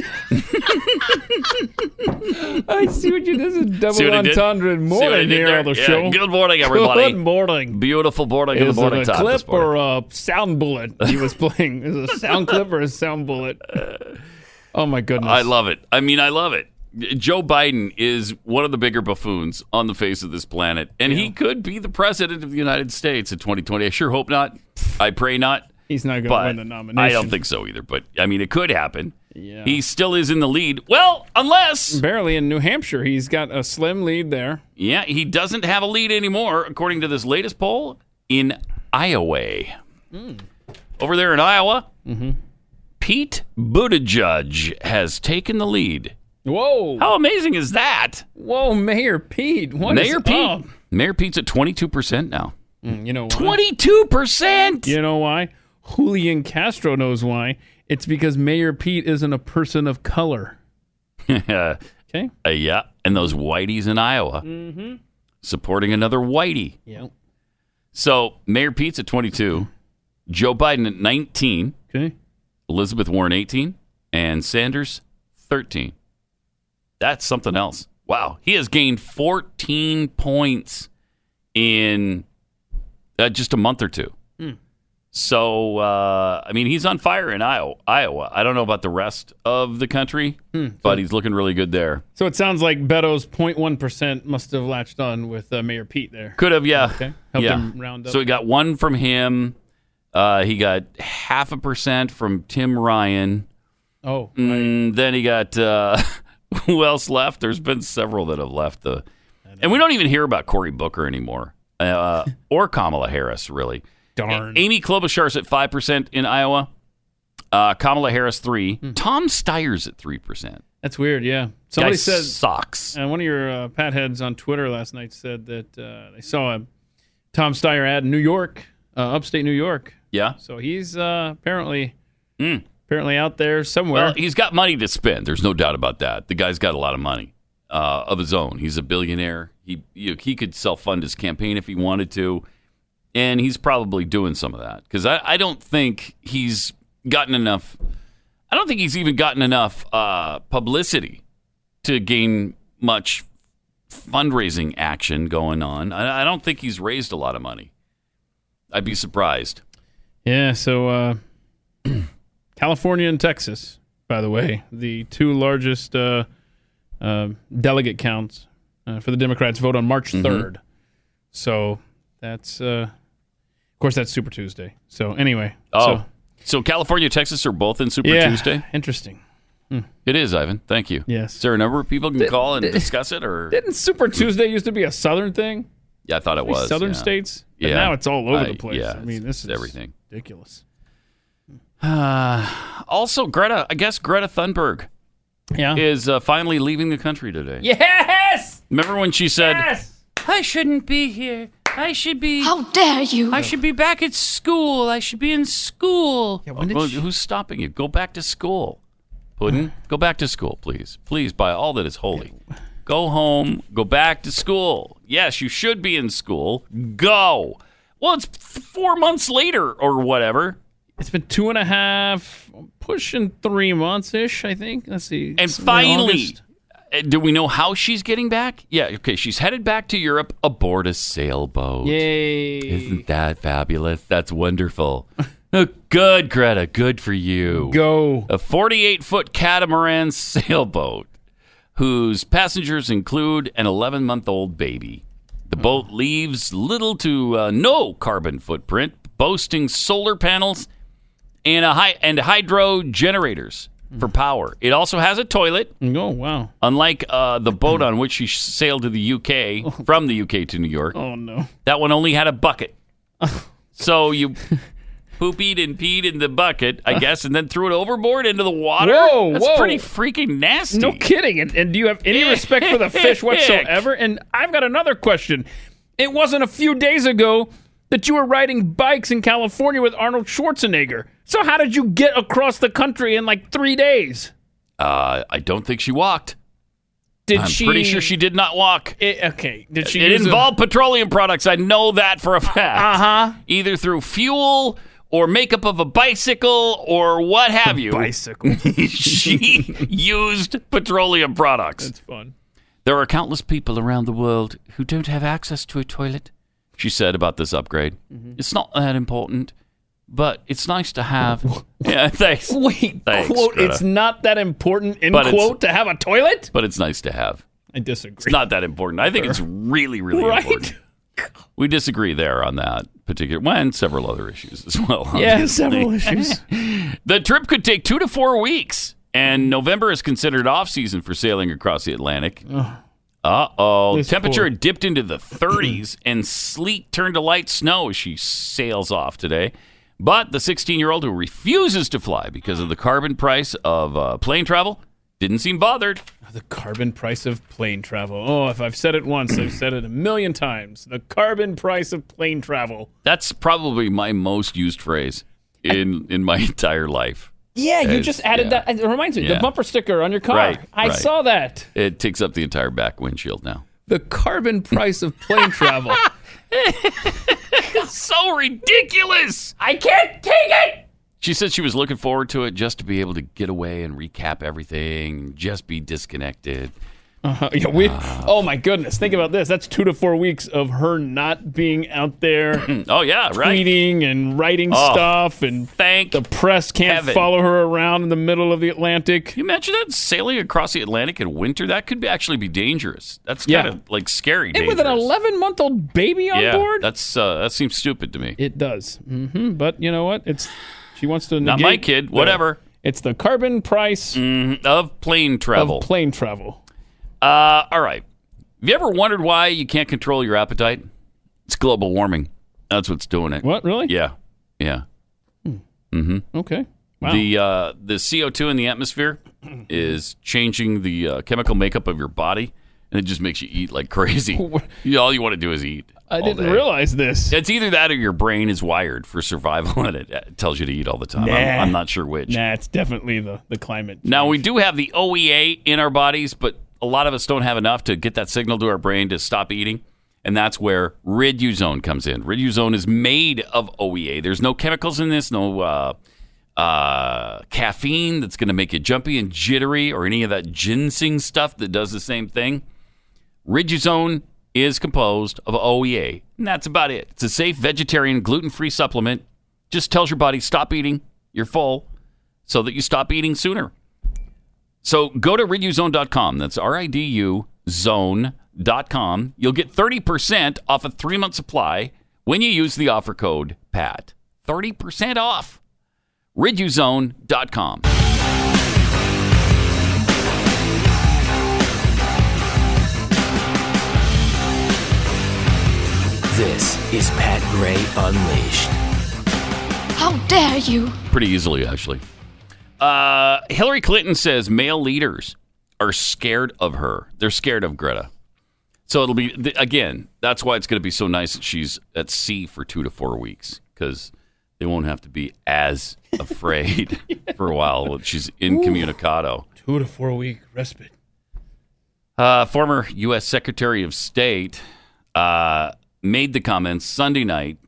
I see what you did. This is double what I did? entendre See what I morning did here there? on the Yeah. show. Good morning, everybody. Good morning. Beautiful morning the Is morning it a time. this clip morning. or a sound bullet he was playing? Is it a sound clip or a sound bullet? Oh my goodness! I love it. I mean, I love it. Joe Biden is one of the bigger buffoons on the face of this planet, and he could be the president of the United States in 2020. I sure hope not. I pray not. He's not going to win the nomination. I don't think so either. But I mean, it could happen. Yeah. He still is in the lead. Well, unless barely in New Hampshire. He's got a slim lead there. yeah, he doesn't have a lead anymore, according to this latest poll in Iowa. Hmm. Over there in Iowa, Pete Buttigieg has taken the lead. Whoa! How amazing is that? Whoa, Mayor Pete. What is Mayor Pete. up? Mayor Pete's at 22% now. Mm, You know 22%? You know why? Julian Castro knows why. It's because Mayor Pete isn't a person of color. Uh, Okay. yeah. And those whiteys in Iowa supporting another whitey. Yeah. So Mayor Pete's at 22, Joe Biden at 19, Okay. Elizabeth Warren 18, and Sanders 13. That's something else. Wow. He has gained 14 points in uh, just a month or two. So, uh, I mean, he's on fire in Iowa. Iowa. I don't know about the rest of the country, but he's looking really good there. So it sounds like Beto's 0.1% must have latched on with uh, Mayor Pete there. Could have, yeah. Okay. Helped yeah. him round up. So he got one from him. Uh, he got half a percent from Tim Ryan. Oh, right. Mm, then he got uh, who else left? There's been several that have left the, and we don't even hear about Cory Booker anymore, uh, or Kamala Harris really. darn. Amy Klobuchar's at five percent in Iowa. Uh, Kamala Harris three. Hmm. Tom Steyer's at three percent. That's weird, yeah. Somebody Guy said, sucks. uh, one of your uh, Pat heads on Twitter last night said that uh, they saw a Tom Steyer ad in New York, uh, upstate New York. Yeah. So he's uh, apparently Mm. Apparently out there somewhere. Well, he's got money to spend. There's no doubt about that. The guy's got a lot of money uh, of his own. He's a billionaire. He you, he could self fund his campaign if he wanted to, and he's probably doing some of that because I, I don't think he's gotten enough. I don't think he's even gotten enough uh, publicity to gain much fundraising action going on. I, I don't think he's raised a lot of money. I'd be surprised. Yeah, so uh, California and Texas, by the way, the two largest uh, uh, delegate counts uh, for the Democrats vote on March Mm-hmm. 3rd. So that's, uh, of course, that's Super Tuesday. So anyway, Oh, so, so, California, Texas are both in Super yeah, Tuesday. interesting. It is, Ivan. Thank you. Yes. Is there a number of people can call and discuss it, or Didn't Super Tuesday used to be a Southern thing? yeah, I thought it was Southern yeah. states? But Yeah. now it's all over I- the place. yeah, I mean, this is everything. ridiculous. Also, Greta. I guess Greta Thunberg Yeah. is uh, finally leaving the country today. yes! Remember when she said, Yes! "I shouldn't be here. I should be. How dare you? I should be back at school. I should be in school." when did Well, she- who's stopping you? Go back to school. Puddin, go back to school, please. Please, by all that is holy. Go home. Go back to school. Yes, you should be in school. Go. Well, it's four months later or whatever. It's been two and a half, pushing three months ish, I think. Let's see. And finally, uh, do we know how she's getting back? Yeah, okay. She's headed back to Europe aboard a sailboat. Yay. Isn't that fabulous? That's wonderful. Oh, good, Greta. Good for you. Go. A 48 foot catamaran sailboat whose passengers include an 11 month old baby. The boat leaves little to uh, no carbon footprint, boasting solar panels and a high and hydro generators for power. It also has a toilet, Oh, wow. unlike uh, the boat on which she sailed to the UK from the UK to New York. Oh, no. That one only had a bucket. so you poopied and peed in the bucket, I guess, and then threw it overboard into the water. Whoa, That's whoa. pretty freaking nasty. No kidding. And, and do you have any respect for the fish whatsoever? And I've got another question. It wasn't a few days ago that you were riding bikes in California with Arnold Schwarzenegger. So how did you get across the country in like three days? Uh, I don't think she walked. Did I'm she? pretty sure she did not walk. It, okay. Did she? It use a- involved petroleum products. I know that for a fact. Uh-huh. Either through fuel or makeup of a bicycle or what have you. bicycle. she used petroleum products. It's fun. There are countless people around the world who don't have access to a toilet, she said about this upgrade. Mm-hmm. It's not that important, but it's nice to have. yeah, thanks. Wait, Thanks, quote, Greta. it's not that important, end But quote, to have a toilet? But it's nice to have. I disagree. It's not that important. I think it's really, really right? important. We disagree there on that particular one and several other issues as well. Yeah, several issues. The trip could take two to four weeks, and November is considered off season for sailing across the Atlantic. Uh oh. Temperature poor- dipped into the 30s, and sleet turned to light snow as she sails off today. But the 16 year old who refuses to fly because of the carbon price of uh, plane travel didn't seem bothered. the carbon price of plane travel. Oh, if I've said it once, I've said it a million times. The carbon price of plane travel. That's probably my most used phrase in in my entire life. Yeah, you It's- just added yeah. that. It reminds me, Yeah. the bumper sticker on your car. Right, I right. saw that. It takes up the entire back windshield now. The carbon price of plane travel. So ridiculous! I can't take it. She said she was looking forward to it just to be able to get away and recap everything, just be disconnected. Uh, yeah, we, oh my goodness! Think about this. That's two to four weeks of her not being out there Oh yeah, right. tweeting and writing Oh, stuff, and Thank the press can't heaven. follow her around in the middle of the Atlantic. Can you imagine that sailing across the Atlantic in winter? That could be actually be dangerous. That's Yeah. kind of like scary. And with an 11 month old baby on yeah, board? that's uh, that seems stupid to me. It does. hmm But you know what? It's she wants to Not my kid. the- Whatever. it's the carbon price Mhm, Of plane travel. of plane travel. Uh, all right. Have you ever wondered why you can't control your appetite? It's global warming. That's what's doing it. What really? Yeah. Yeah. Okay. Wow. The uh, the CO2 in the atmosphere is changing the uh, chemical makeup of your body, and it just makes you eat like crazy. You- all you want to do is eat. I all didn't day. realize this. It's either that or your brain is wired for survival, and it uh, tells you to eat all the time. I'm, Nah. I'm not sure which. Nah, it's definitely the the climate. Now we do have the OEA in our bodies, but a lot of us don't have enough to get that signal to our brain to stop eating, and that's where Riduzone comes in. Riduzone is made of OEA. There's no chemicals in this, no uh, uh, caffeine that's going to make you jumpy and jittery, or any of that ginseng stuff that does the same thing. Riduzone is composed of OEA, and that's about it. It's a safe vegetarian, gluten free supplement. Just tells your body stop eating, you're full, so that you stop eating sooner. So go to riduzone.com. That's R I D U zone.com. You'll get 30% off a three month supply when you use the offer code PAT. 30% off. riduzone.com. This is Pat Gray Unleashed. How dare you! Pretty easily, actually. Uh, Hillary Clinton says male leaders are scared of her. They're scared of Greta. So it'll be, again, that's why it's going to be so nice that she's at sea for two to four weeks because they won't have to be as afraid for a while when she's incommunicado. Two to four week respite. Uh, former U.S. Secretary of State uh, made the comments Sunday night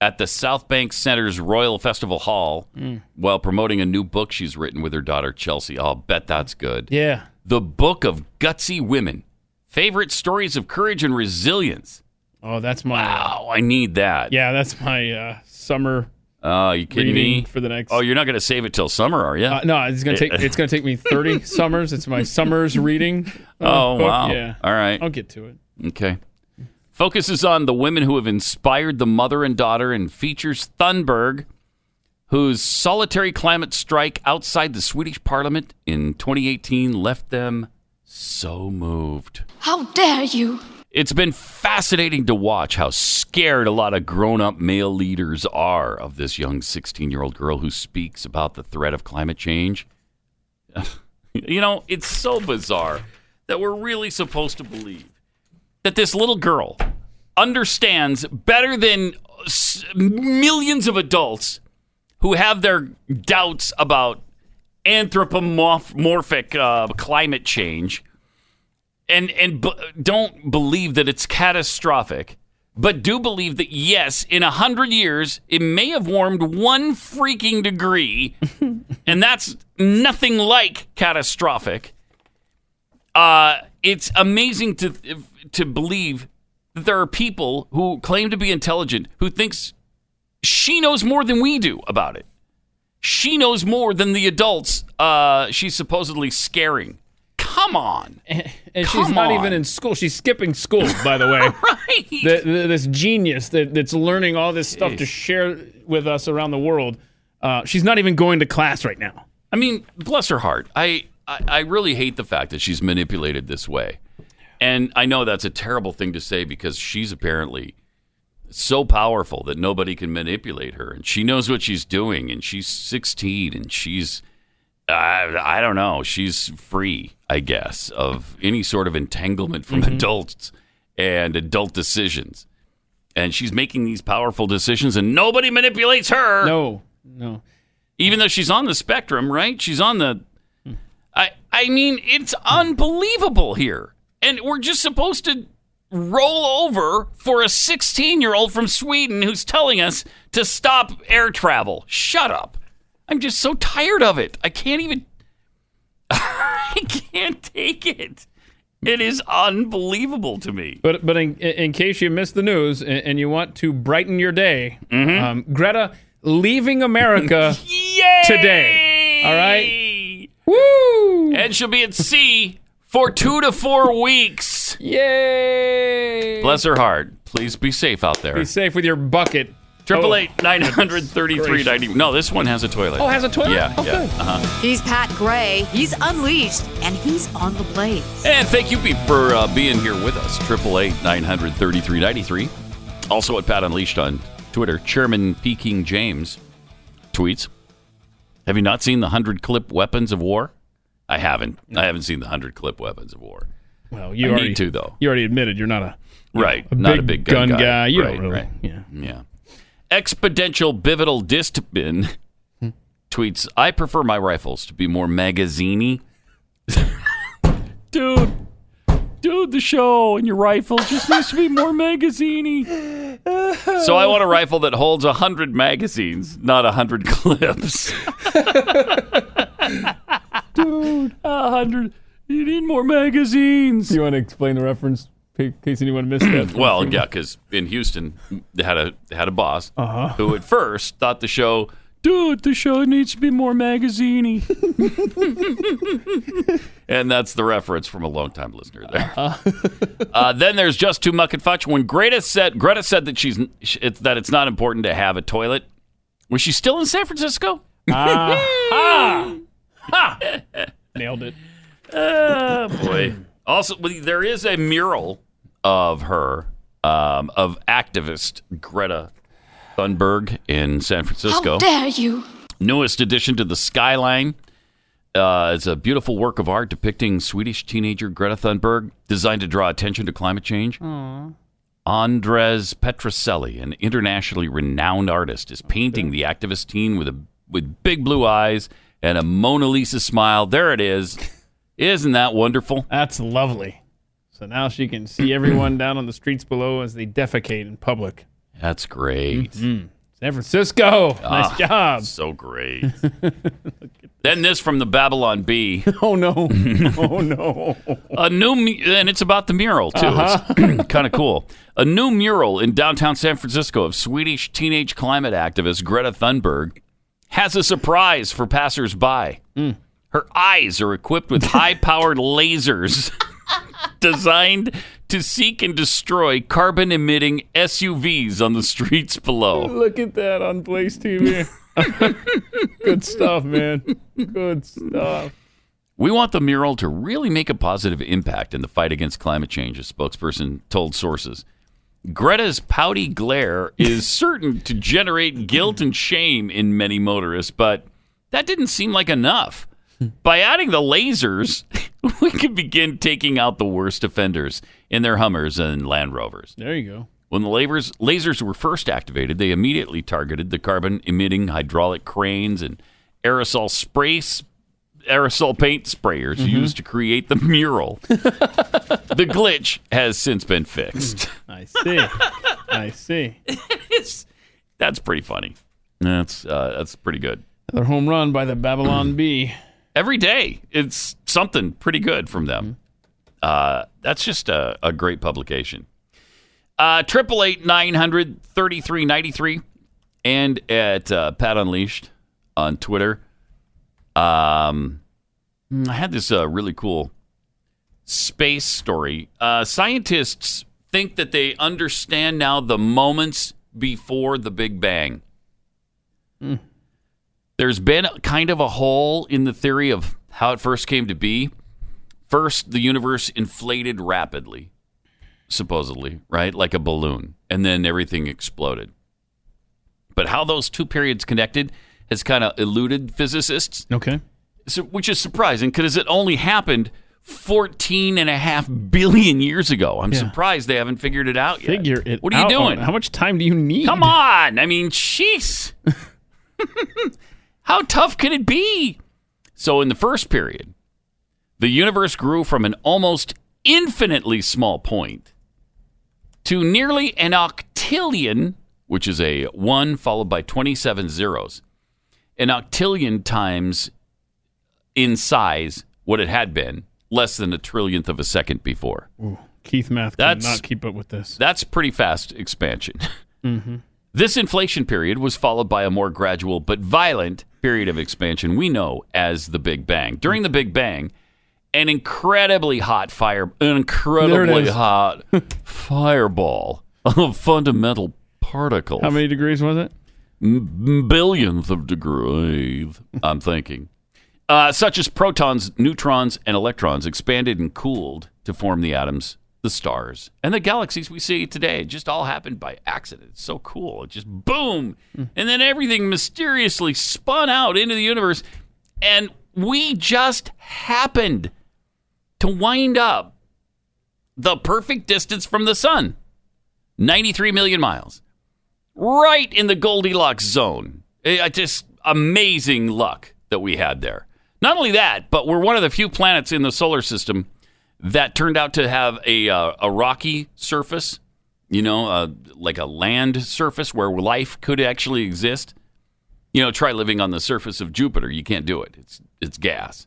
at the South Bank Center's Royal Festival Hall while promoting a new book she's written with her daughter Chelsea. I'll bet that's good. Yeah. The Book of Gutsy Women Favorite Stories of Courage and Resilience. Oh, that's my. Uh, Wow, I need that. yeah, that's my uh, summer Oh, you kidding me? for the next. Oh, you're not going to save it till summer, are you? Uh, no, it's gonna take. It's gonna take me thirty summers. It's my summers reading. uh, oh, book. wow. Yeah, All right. I'll get to it. Okay. Focuses on the women who have inspired the mother and daughter and features Thunberg, whose solitary climate strike outside the Swedish parliament in 2018 left them so moved. How dare you! It's been fascinating to watch how scared a lot of grown up male leaders are of this young 16 year old girl who speaks about the threat of climate change. you know, it's so bizarre that we're really supposed to believe that this little girl understands better than s- millions of adults who have their doubts about anthropomorphic uh, climate change and and b- don't believe that it's catastrophic, but do believe that yes, in a hundred years it may have warmed one freaking degree, and that's nothing like catastrophic. Uh, it's amazing to to believe that there are people who claim to be intelligent who thinks she knows more than we do about it. She knows more than the adults uh, she's supposedly scaring. Come on. And she's Come not on. even in school. She's skipping school, by the way. Right. the, the, this genius that, that's learning all this stuff to share with us around the world. Uh, she's not even going to class right now. I mean, bless her heart. I, I I really hate the fact that she's manipulated this way. And I know that's a terrible thing to say because she's apparently so powerful that nobody can manipulate her and she knows what she's doing and she's 16 and she's I, I don't know, she's free, I guess, of any sort of entanglement from mm-hmm. adults and adult decisions. And she's making these powerful decisions and nobody manipulates her No, no. even though she's on the spectrum, right? She's on the. I I mean, it's unbelievable here, and we're just supposed to roll over for a 16 year old from Sweden who's telling us to stop air travel. Shut up! I'm just so tired of it. I can't even. I can't take it. It is unbelievable to me. But but in, in case you missed the news and, and you want to brighten your day, um, Greta leaving America Yay! Today. All right? Woo! And she'll be at sea for two to four weeks. Yay! Bless her heart. Please be safe out there. Be safe with your bucket. Triple Oh, eight nine hundred thirty three ninety. No, this one has a toilet. Oh, has a toilet? Yeah, Oh, yeah. Uh-huh. He's Pat Gray. He's unleashed, and he's on the blaze. And thank you Pete, for uh, being here with us. Triple eight nine hundred thirty three ninety three. Also at Pat Unleashed on Twitter. Chairman Peking James tweets: Have you not seen the hundred clip weapons of war? I haven't. I haven't seen the hundred clip weapons of war. Well, you I already need to though. You already admitted you're not a Right, a not big a big gun, guy. You right, don't really. right. Yeah. Yeah. Exponential Bivital Distbin hmm. tweets, I prefer my rifles to be more magaziney. dude, dude, the show and your rifle just needs to be more magaziney. So I want a rifle that holds a hundred magazines, not a hundred clips. Dude, a hundred. You need more magazines. You want to explain the reference in case anyone missed that? Well, yeah, because in Houston, they had a they had a boss Uh-huh. who at first thought the show, dude, the show needs to be more magaziney, and that's the reference from a longtime listener there. Uh, then there's just too muck and fudge. When Greta said Greta said that she's it's, that it's not important to have a toilet. Was she still in San Francisco? Ah, ha! Nailed it. Oh boy. Also, there is a mural of her, um, of activist Greta Thunberg in San Francisco. How dare you? Newest addition to the skyline. Uh, it's a beautiful work of art depicting Swedish teenager Greta Thunberg, designed to draw attention to climate change. Andres Petreselli, an internationally renowned artist, is painting the activist teen with a with big blue eyes and a Mona Lisa smile. There it is. Isn't that wonderful? That's lovely. So now she can see everyone down on the streets below as they defecate in public. That's great. San Francisco, nice Ah, job. So great. then this from the Babylon Bee. Oh no, oh no. A new and it's about the mural too. It's kind of cool. A new mural in downtown San Francisco of Swedish teenage climate activist Greta Thunberg has a surprise for passersby. Hmm. Her eyes are equipped with high-powered lasers designed to seek and destroy carbon-emitting SUVs on the streets below. Look at that on Blaze TV. Good stuff, man. Good stuff. We want the mural to really make a positive impact in the fight against climate change, a spokesperson told sources. Greta's pouty glare is certain to generate guilt and shame in many motorists, but that didn't seem like enough. By adding the lasers, we can begin taking out the worst offenders in their Hummers and Land Rovers. There you go. When the lasers, lasers were first activated, they immediately targeted the carbon emitting hydraulic cranes and aerosol sprays, aerosol paint sprayers used to create the mural. the glitch has since been fixed. I see. I see. That's pretty funny. That's uh, that's pretty good. Another home run by the Babylon Bee. Every day, it's something pretty good from them. Uh, that's just a, a great publication. Uh, Triple eight nine hundred thirty three ninety three, and at uh, Pat Unleashed on Twitter. Um, I had this uh, really cool space story. Uh, scientists think that they understand now the moments before the Big Bang. There's been kind of a hole in the theory of how it first came to be. First, the universe inflated rapidly, supposedly, right? Like a balloon. And then everything exploded. But how those two periods connected has kind of eluded physicists, Okay. so, which is surprising because it only happened 14 and a half billion years ago. I'm Yeah. surprised they haven't figured it out yet. Figure it out. What are you doing? How much time do you need? Come on. I mean, jeez. How tough can it be? So, in the first period, the universe grew from an almost infinitely small point to nearly an octillion, which is a 1 followed by 27 zeros. An octillion times in size what it had been, less than a trillionth of a second before. Keith Math That's- cannot keep up with this. That's pretty fast expansion. Mm-hmm. This inflation period was followed by a more gradual but violent period of expansion we know as the Big Bang. During the Big Bang, an incredibly hot fire, an incredibly hot fireball of fundamental particles. How many degrees was it? Billionth of degrees, I'm thinking. Uh, such as protons, neutrons, and electrons expanded and cooled to form the atoms, the stars, and the galaxies we see today. It just all happened by accident. It's so cool. It just boom. And then everything mysteriously spun out into the universe. And we just happened to wind up the perfect distance from the sun 93 million miles right in the Goldilocks zone. Uh, Just amazing luck that we had there. Not only that, but we're one of the few planets in the solar system that turned out to have a, uh, a rocky surface You know, uh, like a land surface where life could actually exist. You know, try living on the surface of Jupiter. You can't do it. It's it's gas.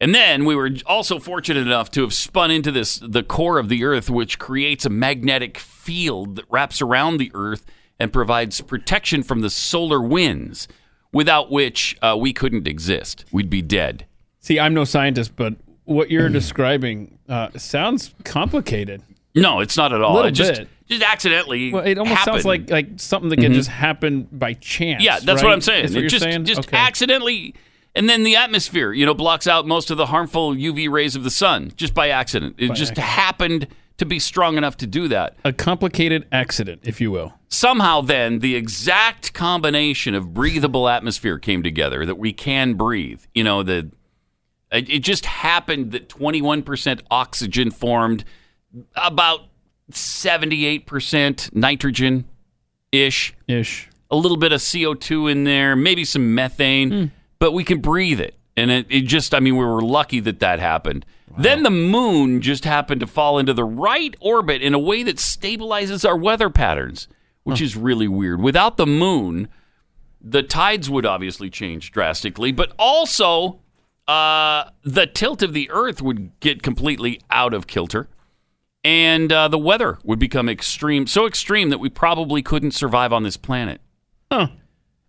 And then we were also fortunate enough to have spun into this the core of the Earth, which creates a magnetic field that wraps around the Earth and provides protection from the solar winds, without which uh, we couldn't exist. We'd be dead. See, I'm no scientist, but what you're describing uh, sounds complicated. No, it's not at all. Little it just bit. just accidentally. Well, it almost sounds like like something that can just happen by chance. Yeah, that's right? what I'm saying. What it you're just saying? just Okay. accidentally, and then the atmosphere, you know, blocks out most of the harmful UV rays of the sun just by accident. It just accident. happened to be strong enough to do that. a complicated accident, if you will. Somehow, then the exact combination of breathable atmosphere came together that we can breathe. You know, the it it just happened that 21% oxygen formed, about 78% nitrogen ish Ish. a little bit of CO2 in there, maybe some methane, hmm. But we can breathe it. And it, it just, I mean, we were lucky that that happened. Then the moon just happened to fall into the right orbit in a way that stabilizes our weather patterns, which is really weird. Without the moon, the tides would obviously change drastically, but also uh, the tilt of the Earth would get completely out of kilter and uh, the weather would become extreme, so extreme that we probably couldn't survive on this planet.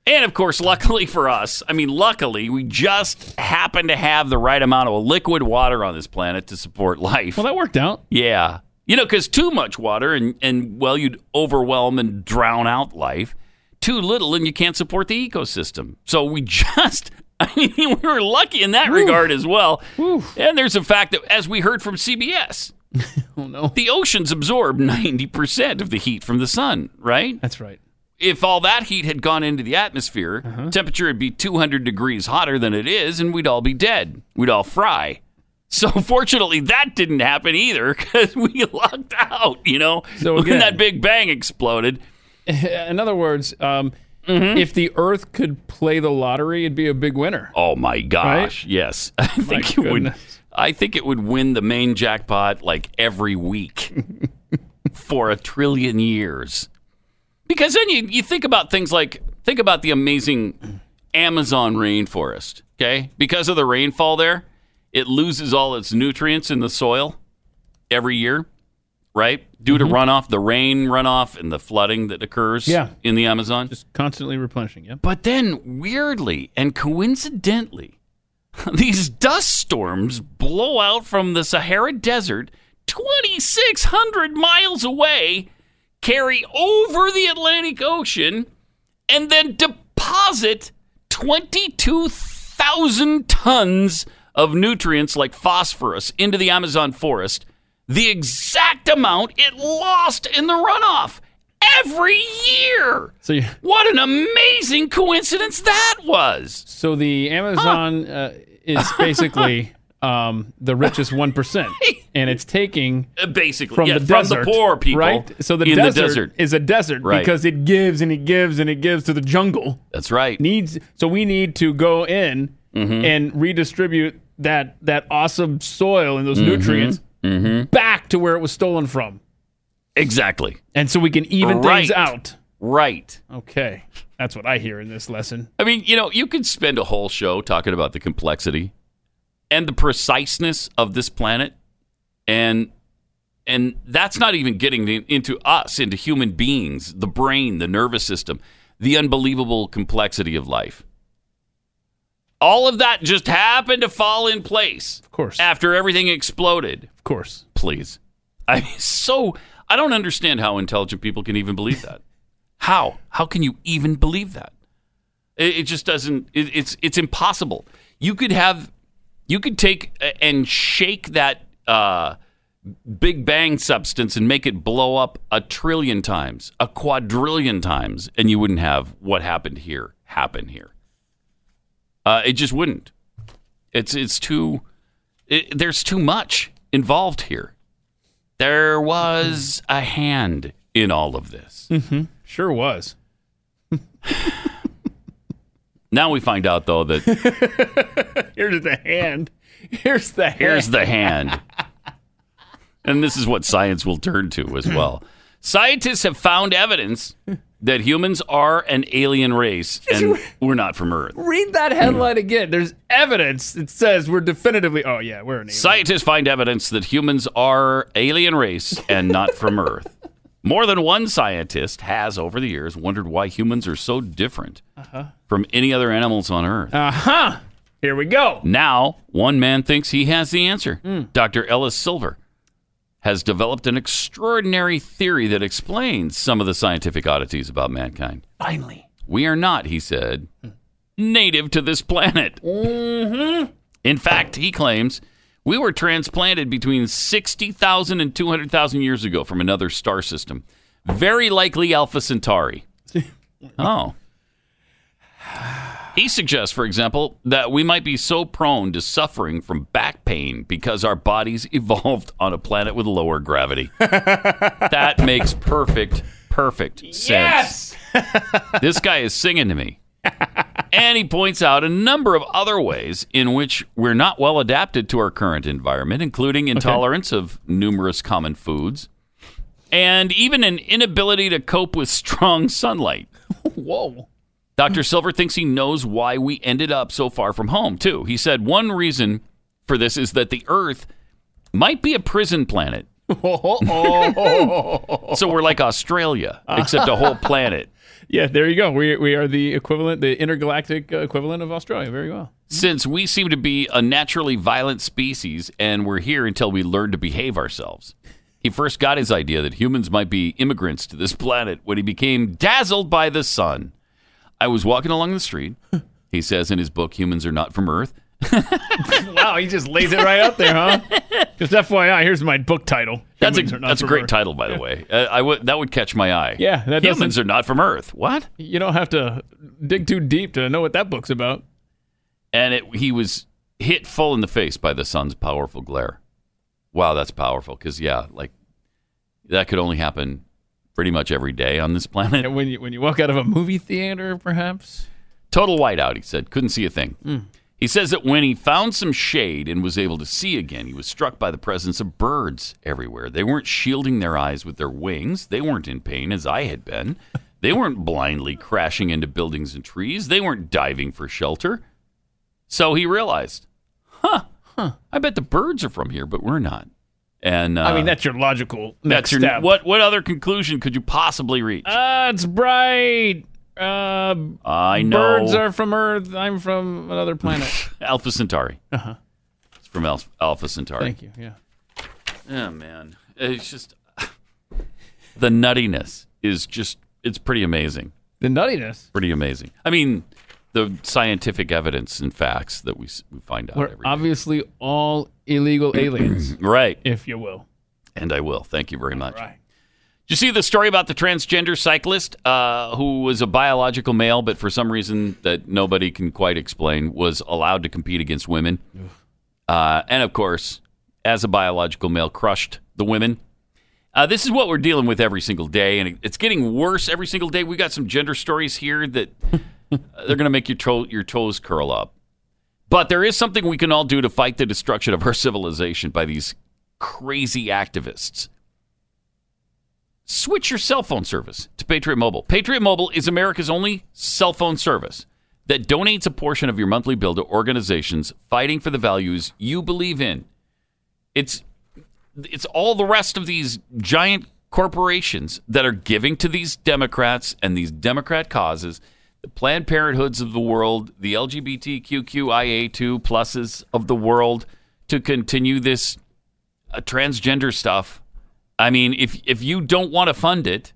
And of course, luckily for us, I mean, luckily, we just happen to have the right amount of liquid water on this planet to support life. Well, that worked out. Yeah. You know, because too much water and, and, well, you'd overwhelm and drown out life. Too little and you can't support the ecosystem. So we just, I mean, we were lucky in that regard as well. And there's a fact that, as we heard from CBS, Oh no, the oceans absorb 90% of the heat from the sun, right? that's right. If all that heat had gone into the atmosphere, Uh-huh. temperature would be 200 degrees hotter than it is, and we'd all be dead. We'd all fry. So fortunately, that didn't happen either because we lucked out. You know, So when that Big Bang exploded. In other words, um, Mm-hmm. if the Earth could play the lottery, it'd be a big winner. Oh my gosh! Right? Yes, I think it would. goodness. I think it would win the main jackpot like every week for a trillion years. Because then you, you think about things like think about the amazing Amazon rainforest. Okay, because of the rainfall there, it loses all its nutrients in the soil every year, right? Due to runoff, the rain runoff, and the flooding that occurs Mm-hmm. Yeah. in the Amazon. Just constantly replenishing. yeah. But then, weirdly and coincidentally, these dust storms blow out from the Sahara Desert 2,600 miles away, carry over the Atlantic Ocean, and then deposit 22,000 tons of nutrients like phosphorus into the Amazon forest, the exact amount it lost in the runoff every year. So, you, What an amazing coincidence that was. so the Amazon uh, is basically um, the richest one percent, and it's taking Uh, Basically, from yeah, the desert, from the poor people, right? So the in desert, the desert. is a desert Right. because it gives and it gives and it gives to the jungle. That's right. Needs so we need to go in Mm-hmm. and redistribute that that awesome soil and those Mm-hmm. nutrients back to where it was stolen from, Exactly. and so we can even Right. things out. Right. Okay, that's what I hear in this lesson. I mean, you know, you could spend a whole show talking about the complexity and the preciseness of this planet, and and that's not even getting into us, into human beings, the brain, the nervous system, the unbelievable complexity of life. All of that just happened to fall in place Of course, after everything exploded. of course. please. I mean, so I don't understand how intelligent people can even believe that. How? How can you even believe that? It, it just doesn't. It, it's it's impossible. You could have, you could take and shake that uh, Big Bang substance and make it blow up a trillion times, a quadrillion times, and you wouldn't have what happened here happen here. Uh, it just wouldn't. It's it's too. It, there's too much involved here. There was a hand in all of this. Sure was. Now we find out though that Here's the hand. Here's the hand. here's the hand. And this is what science will turn to as well. Scientists have found evidence that humans are an alien race and we're not from Earth. Read that headline again. There's evidence that says we're definitively. Oh yeah, we're an alien. Scientists find evidence that humans are alien race and not from Earth. More than one scientist has, over the years, wondered why humans are so different from any other animals on Earth. Uh huh. Here we go. Now, one man thinks he has the answer. Dr. Ellis Silver has developed an extraordinary theory that explains some of the scientific oddities about mankind. Finally. We are not, he said, native to this planet. Mm-hmm. In fact, he claims we were transplanted between 60,000 and 200,000 years ago from another star system, very likely Alpha Centauri. Oh. He suggests, for example, that we might be so prone to suffering from back pain because our bodies evolved on a planet with lower gravity. that makes perfect, perfect sense. Yes! this guy is singing to me. and he points out a number of other ways in which we're not well adapted to our current environment, including intolerance of numerous common foods and even an inability to cope with strong sunlight. Whoa. Dr. Silver thinks he knows why we ended up so far from home, too. He said one reason for this is that the Earth might be a prison planet. so we're like Australia, except a whole planet. Yeah, there you go. We, we are the equivalent, the intergalactic uh, equivalent of Australia. Very well. Since we seem to be a naturally violent species and we're here until we learn to behave ourselves. He first got his idea that humans might be immigrants to this planet when he became dazzled by the sun. I was walking along the street. He says in his book, Humans Are Not From Earth. wow, he just lays it right out there, huh? Just FYI, here's my book title. That's Humans a are not that's a great Earth. title, by the way. Uh, I would that would catch my eye. Yeah, that humans are not from Earth. What? You don't have to dig too deep to know what that book's about. And it, he was hit full in the face by the sun's powerful glare. Wow, that's powerful. Because yeah, like that could only happen pretty much every day on this planet. And when you when you walk out of a movie theater, perhaps. Total whiteout, he said. Couldn't see a thing. Hmm. He says that when he found some shade and was able to see again, he was struck by the presence of birds everywhere. They weren't shielding their eyes with their wings. They weren't in pain as I had been. They weren't blindly crashing into buildings and trees. They weren't diving for shelter. So he realized, huh, huh, I bet the birds are from here, but we're not. And uh, I mean, that's your logical that's your step. what? What other conclusion could you possibly reach? Ah, it's bright. Uh, I know. birds are from Earth. I'm from another planet. Alpha Centauri. Uh-huh. It's from Al- Alpha Centauri. Thank you. Yeah. Oh man, it's just the nuttiness is just it's pretty amazing. The nuttiness. Pretty amazing. I mean, the scientific evidence and facts that we we find out We're every day. obviously all illegal aliens, right. if you will. And I will. Thank you very much. Right. Did you see the story about the transgender cyclist uh, who was a biological male, but for some reason that nobody can quite explain, was allowed to compete against women? Uh, and of course, as a biological male, crushed the women. Uh, this is what we're dealing with every single day, and it's getting worse every single day. We got some gender stories here that they're going to make your, to- your toes curl up. But there is something we can all do to fight the destruction of our civilization by these crazy activists switch your cell phone service to Patriot Mobile. Patriot Mobile is America's only cell phone service that donates a portion of your monthly bill to organizations fighting for the values you believe in. It's it's all the rest of these giant corporations that are giving to these Democrats and these Democrat causes, the Planned Parenthoods of the world, the LGBTQIA2 pluses of the world, to continue this uh, transgender stuff. I mean, if if you don't want to fund it,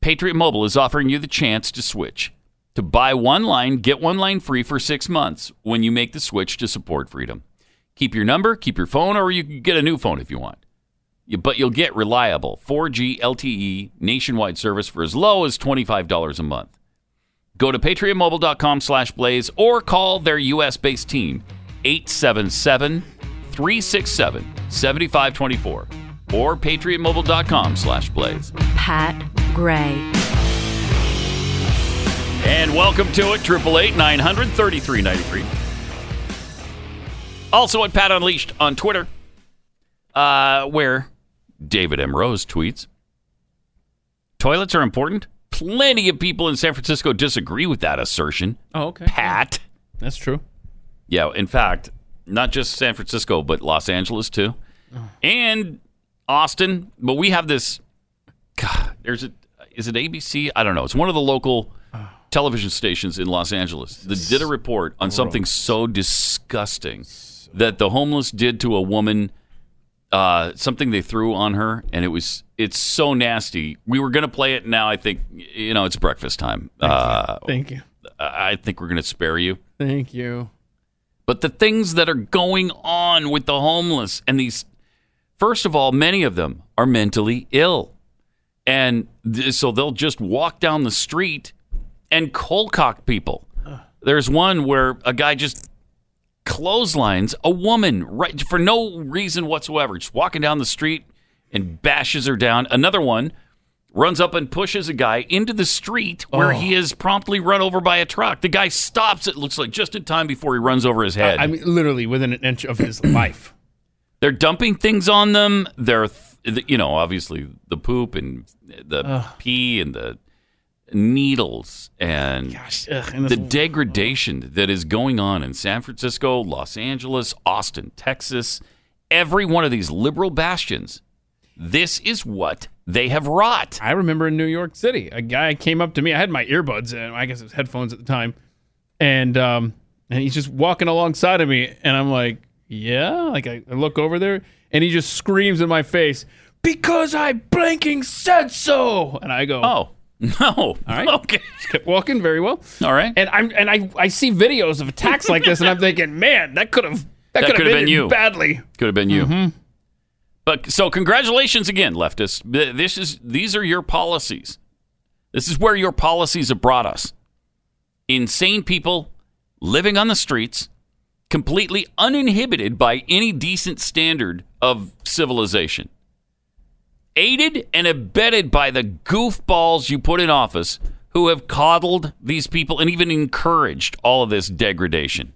Patriot Mobile is offering you the chance to switch. To buy one line, get one line free for six months when you make the switch to support freedom. Keep your number, keep your phone, or you can get a new phone if you want. But you'll get reliable 4G LTE nationwide service for as low as $25 a month. Go to patriotmobile.com slash blaze or call their U.S.-based team 877-367-7524 or patriotmobile.com slash blaze. Pat Gray. And welcome to it, 888 Also at Pat Unleashed on Twitter, uh, where David M. Rose tweets Toilets are important. Plenty of people in San Francisco disagree with that assertion. Oh, okay. Pat. That's true. Yeah, in fact, not just San Francisco, but Los Angeles too, oh. and Austin. But we have this. God, there's a. Is it ABC? I don't know. It's one of the local oh. television stations in Los Angeles that did a report on something so disgusting that the homeless did to a woman. Uh, something they threw on her, and it was it's so nasty. We were gonna play it. Now I think you know it's breakfast time. Uh, Thank you. I I think we're gonna spare you. Thank you. But the things that are going on with the homeless and these, first of all, many of them are mentally ill. And th- so they'll just walk down the street and cold cock people. There's one where a guy just clotheslines a woman right for no reason whatsoever, just walking down the street and bashes her down. Another one runs up and pushes a guy into the street where he oh. is promptly run over by a truck. The guy stops, it looks like just in time before he runs over his head. I mean, literally within an inch of his life. They're dumping things on them. They're, th- you know, obviously the poop and the pee and the needles and, Gosh, ugh, and the degradation that is going on in San Francisco, Los Angeles, Austin, Texas, every one of these liberal bastions. This is what they have wrought. I remember in New York City, a guy came up to me. I had my earbuds and I guess it was headphones at the time, and um, and he's just walking alongside of me, and I'm like, yeah, like I, I look over there, and he just screams in my face, because I blanking said so, and I go, Oh, no. All right. Okay. kept walking very well, All right. and I'm and I I see videos of attacks like this, and I'm thinking, man, that could have that, That could have been, been you. badly. Could have been you. Mm-hmm. But so congratulations again, leftists. This is these are your policies. This is where your policies have brought us. Insane people living on the streets, completely uninhibited by any decent standard of civilization. Aided and abetted by the goofballs you put in office who have coddled these people and even encouraged all of this degradation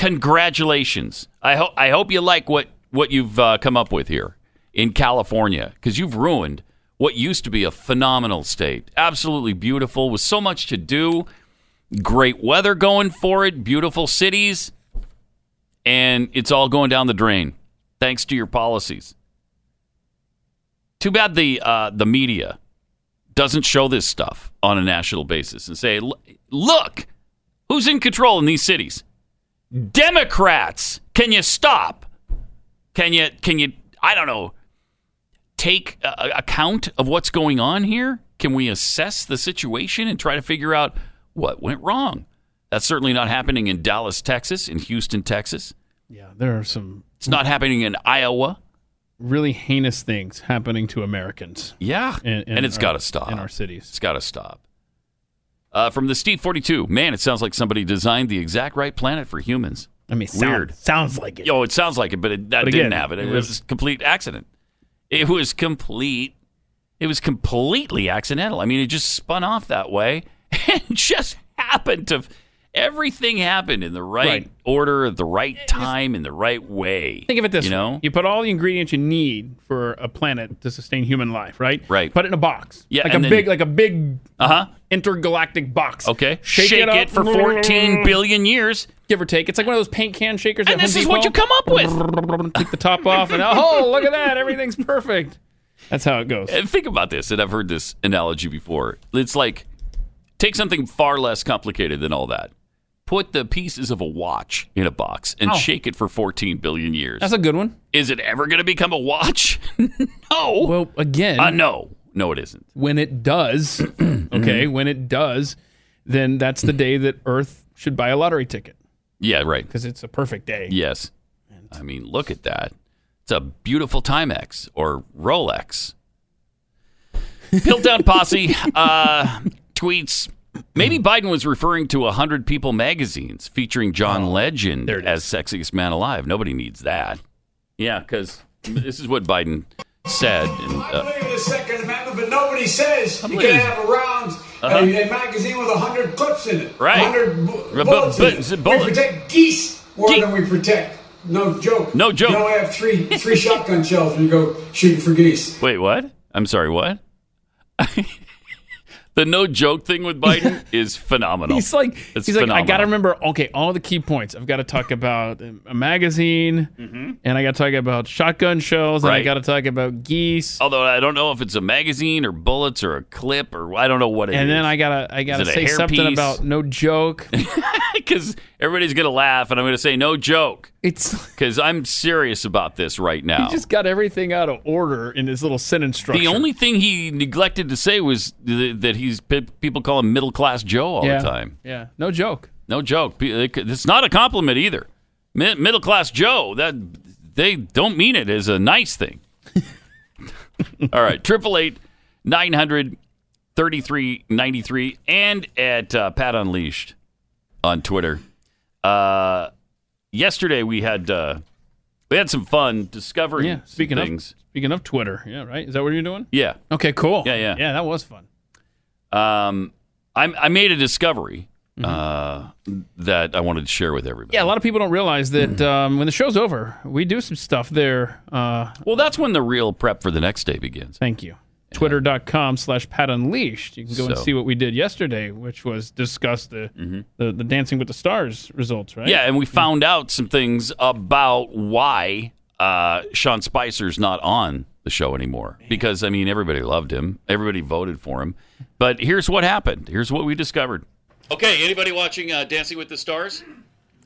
congratulations. I hope I hope you like what what you've uh, come up with here in California because you've ruined what used to be a phenomenal state. Absolutely beautiful with so much to do, great weather going for it, beautiful cities, and it's all going down the drain thanks to your policies. Too bad the uh, the media doesn't show this stuff on a national basis and say, "Look, who's in control in these cities." Democrats, can you stop? Can you can you I don't know take account of what's going on here? Can we assess the situation and try to figure out what went wrong? That's certainly not happening in Dallas, Texas, in Houston, Texas. Yeah, there are some It's not happening in Iowa. Really heinous things happening to Americans. Yeah, in- in and it's got to stop in our cities. It's got to stop. Uh, from the Steve Forty Two, man, it sounds like somebody designed the exact right planet for humans. I mean, sound- weird. sounds like it. Yo, it sounds like it, but it, that But didn't again, happen. It, it was was- a complete accident. It was complete. It was completely accidental. I mean, it just spun off that way and just happened to. Everything happened in the right, Right. order, at the right time, in the right way. Think of it this you way. know, You put all the ingredients you need for a planet to sustain human life, right? Right. Put it in a box. Yeah, Like a then- big like a big uh huh. intergalactic box. Okay, Shake, shake, it, it, up. for fourteen billion years, Give or take. It's like one of those paint can shakers and this Home is what you come up with. Take the top off and oh, look at that. Everything's perfect. That's how it goes. And think about this, and I've heard this analogy before. It's like take something far less complicated than all that. Put the pieces of a watch in a box and Oh. shake it for 14 billion years. That's a good one. Is it ever going to become a watch? no. Well, again, uh, no. No, it isn't. when it does, okay, when it does, then that's the day that Earth should buy a lottery ticket Yeah, right. because it's a perfect day. Yes. I mean, look at that. It's a beautiful Timex or Rolex. Piltdown Posse uh, tweets maybe Biden was referring to 100 People magazines featuring John Legend as sexiest man alive. Nobody needs that. Yeah, because this is what Biden said. And, I uh, believe in the Second Amendment, but nobody says you can it. have a round, Uh-huh. a, a magazine with a hundred clips in it. Right. hundred Bu- bu- bullets in bu- it. bullets. We protect geese more Ge- than we protect. No joke. No joke. You only have three three shotgun shells when you go shooting for geese. wait, what? I'm sorry, what? the no joke thing with Biden is phenomenal. He's like, It's he's like, I got to remember. Okay, all the key points. I've got to talk about a magazine, and I got to talk about shotgun shells, and I Mm-hmm. Got to talk about geese, Although I don't know if it's a magazine or bullets or a clip or I don't know what it is. and then I gotta, I gotta say something hairpiece? about no joke. because everybody's gonna laugh and I'm gonna say no joke It's because I'm serious about this right now. he just got everything out of order in his little sentence structure. the only thing he neglected to say was th- that he's people call him middle class Joe all yeah, the time. yeah, no joke. No joke. Pe- they could- It's not a compliment either. Middle class Joe. That they don't mean it as a nice thing. all right, triple eight nine hundred thirty three ninety three, and at uh, Pat Unleashed on Twitter. Uh, yesterday we had uh, we had some fun discovering Yeah, speaking of things. speaking of Twitter, yeah, right. Is that what you're doing? Yeah. Okay, cool. Yeah, yeah. yeah. That was fun. Um, I, I made a discovery uh, that I wanted to share with everybody. Mm-hmm. Yeah, a lot of people don't realize that um, when the show's over, we do some stuff there. Uh, Well, that's when the real prep for the next day begins. thank you. Twitter.com slash Pat Unleashed. You can go and So- Mm-hmm. see what we did yesterday, which was discuss the, the the Dancing with the Stars results, right? Yeah, and we found out some things about why uh, Sean Spicer's not on the show anymore. Because, I mean, everybody loved him, everybody voted for him. But here's what happened. Here's what we discovered. Okay, anybody watching uh, Dancing with the Stars?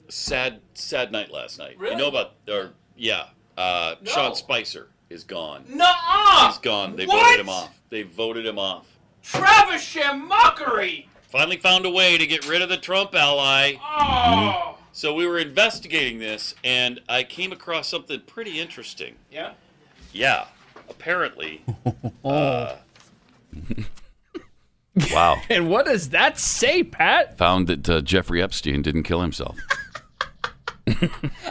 Sad, sad night last night. You know about, or yeah, uh, Sean Spicer is gone. No, He's gone. They What? voted him off. They voted him off. Travis mockery. Finally found a way to get rid of the Trump ally. Oh, So we were investigating this, and I came across something pretty interesting. yeah. Yeah, apparently. uh, wow. And what does that say, Pat? Found that uh, Jeffrey Epstein didn't kill himself.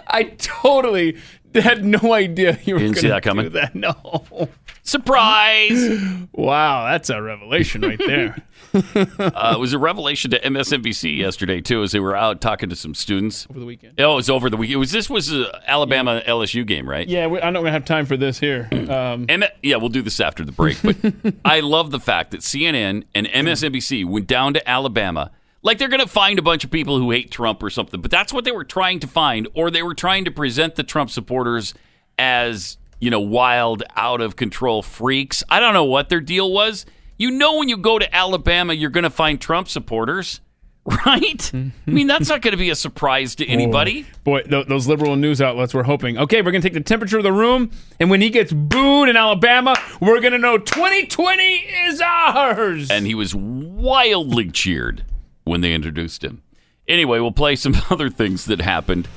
I totally had no idea you were Didn't going see to that coming? do that. No. Surprise! Wow, that's a revelation right there. uh, it was a revelation to MSNBC yesterday too, as they were out talking to some students. Over the weekend. Oh, it was over the weekend. It was this was a Alabama LSU game, right? Yeah, we, I'm not going to have time for this here. Um, M- yeah, we'll do this after the break. But I love the fact that CNN and MSNBC went down to Alabama. Like they're going to find a bunch of people who hate Trump or something. But that's what they were trying to find, or they were trying to present the Trump supporters as, you know, wild, out of control freaks. I don't know what their deal was. You know, when you go to Alabama, you're going to find Trump supporters, right? I mean, that's not going to be a surprise to anybody. Boy, th- those liberal news outlets were hoping, okay, we're going to take the temperature of the room, and when he gets booed in Alabama, we're going to know 2020 is ours. and he was wildly cheered when they introduced him. Anyway, we'll play some other things that happened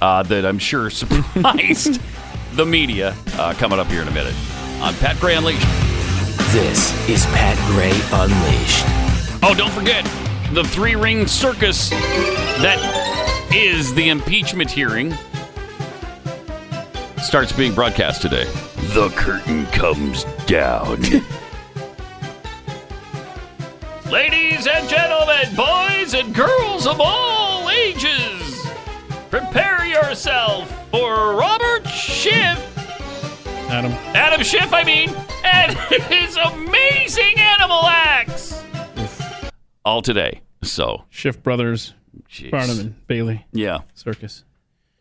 uh, that I'm sure surprised the media uh, coming up here in a minute on Pat Gray Unleashed. This is Pat Gray Unleashed. Oh, don't forget the three ring circus that is the impeachment hearing starts being broadcast today. The curtain comes down. Ladies and gentlemen, boys and girls of all ages, prepare yourself for Robert Schiff, Adam. Adam Schiff, I mean, and his amazing animal acts. All today. So, Schiff Brothers, jeez. Barnum and Bailey yeah, Circus.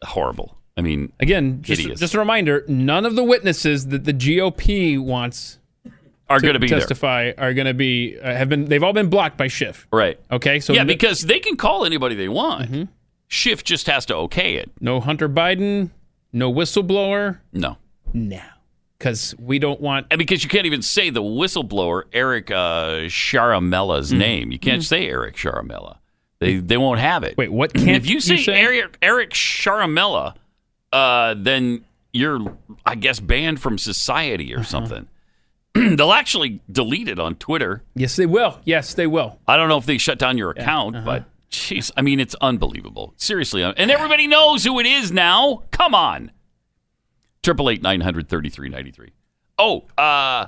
horrible. I mean, Again, just, just a reminder none of the witnesses that the GOP wants are going to be testify are going to be, uh, have been, they've all been blocked by Schiff. Right. Okay, so yeah, no, because they can call anybody they want. Mm-hmm. Schiff just has to okay it. no Hunter Biden, no whistleblower, No. no. Because we don't want And because you can't even say the whistleblower Eric uh, Ciaramella's Mm-hmm. name, you can't say Eric Ciaramella. They they won't have it. Wait, what can't if you you say, say? Eric Eric Ciaramella, uh, then you're I guess banned from society Uh-huh. or something. They'll actually delete it on Twitter. Yes, they will. Yes, they will. I don't know if they shut down your account, uh-huh. but jeez, I mean it's unbelievable. Seriously, and everybody knows who it is now. Come on. Triple eight nine hundred thirty three ninety three. Oh, uh,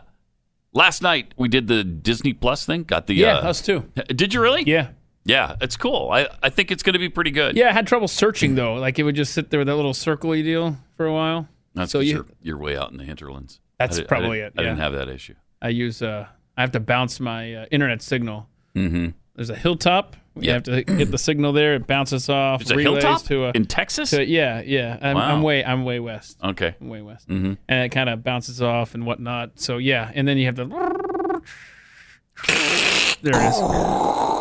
last night we did the Disney Plus thing. Got the Yeah, uh, us too. Did you really? Yeah. Yeah, it's cool. I, I think it's going to be pretty good. Yeah, I had trouble searching though. Like it would just sit there with that little circly deal for a while. That's so you- you're, you're way out in the hinterlands. That's I I probably didn't- it, I didn't have that issue. I use uh I have to bounce my uh, internet signal. Mm-hmm. There's a hilltop. You Yeah. have to get the signal there. It bounces off. There's a hilltop to a, in Texas. to- yeah, yeah. I'm, Wow. I'm way I'm way west. okay. I'm way west. Mm-hmm. And it kind of bounces off and whatnot. So yeah, and then you have the. There it is.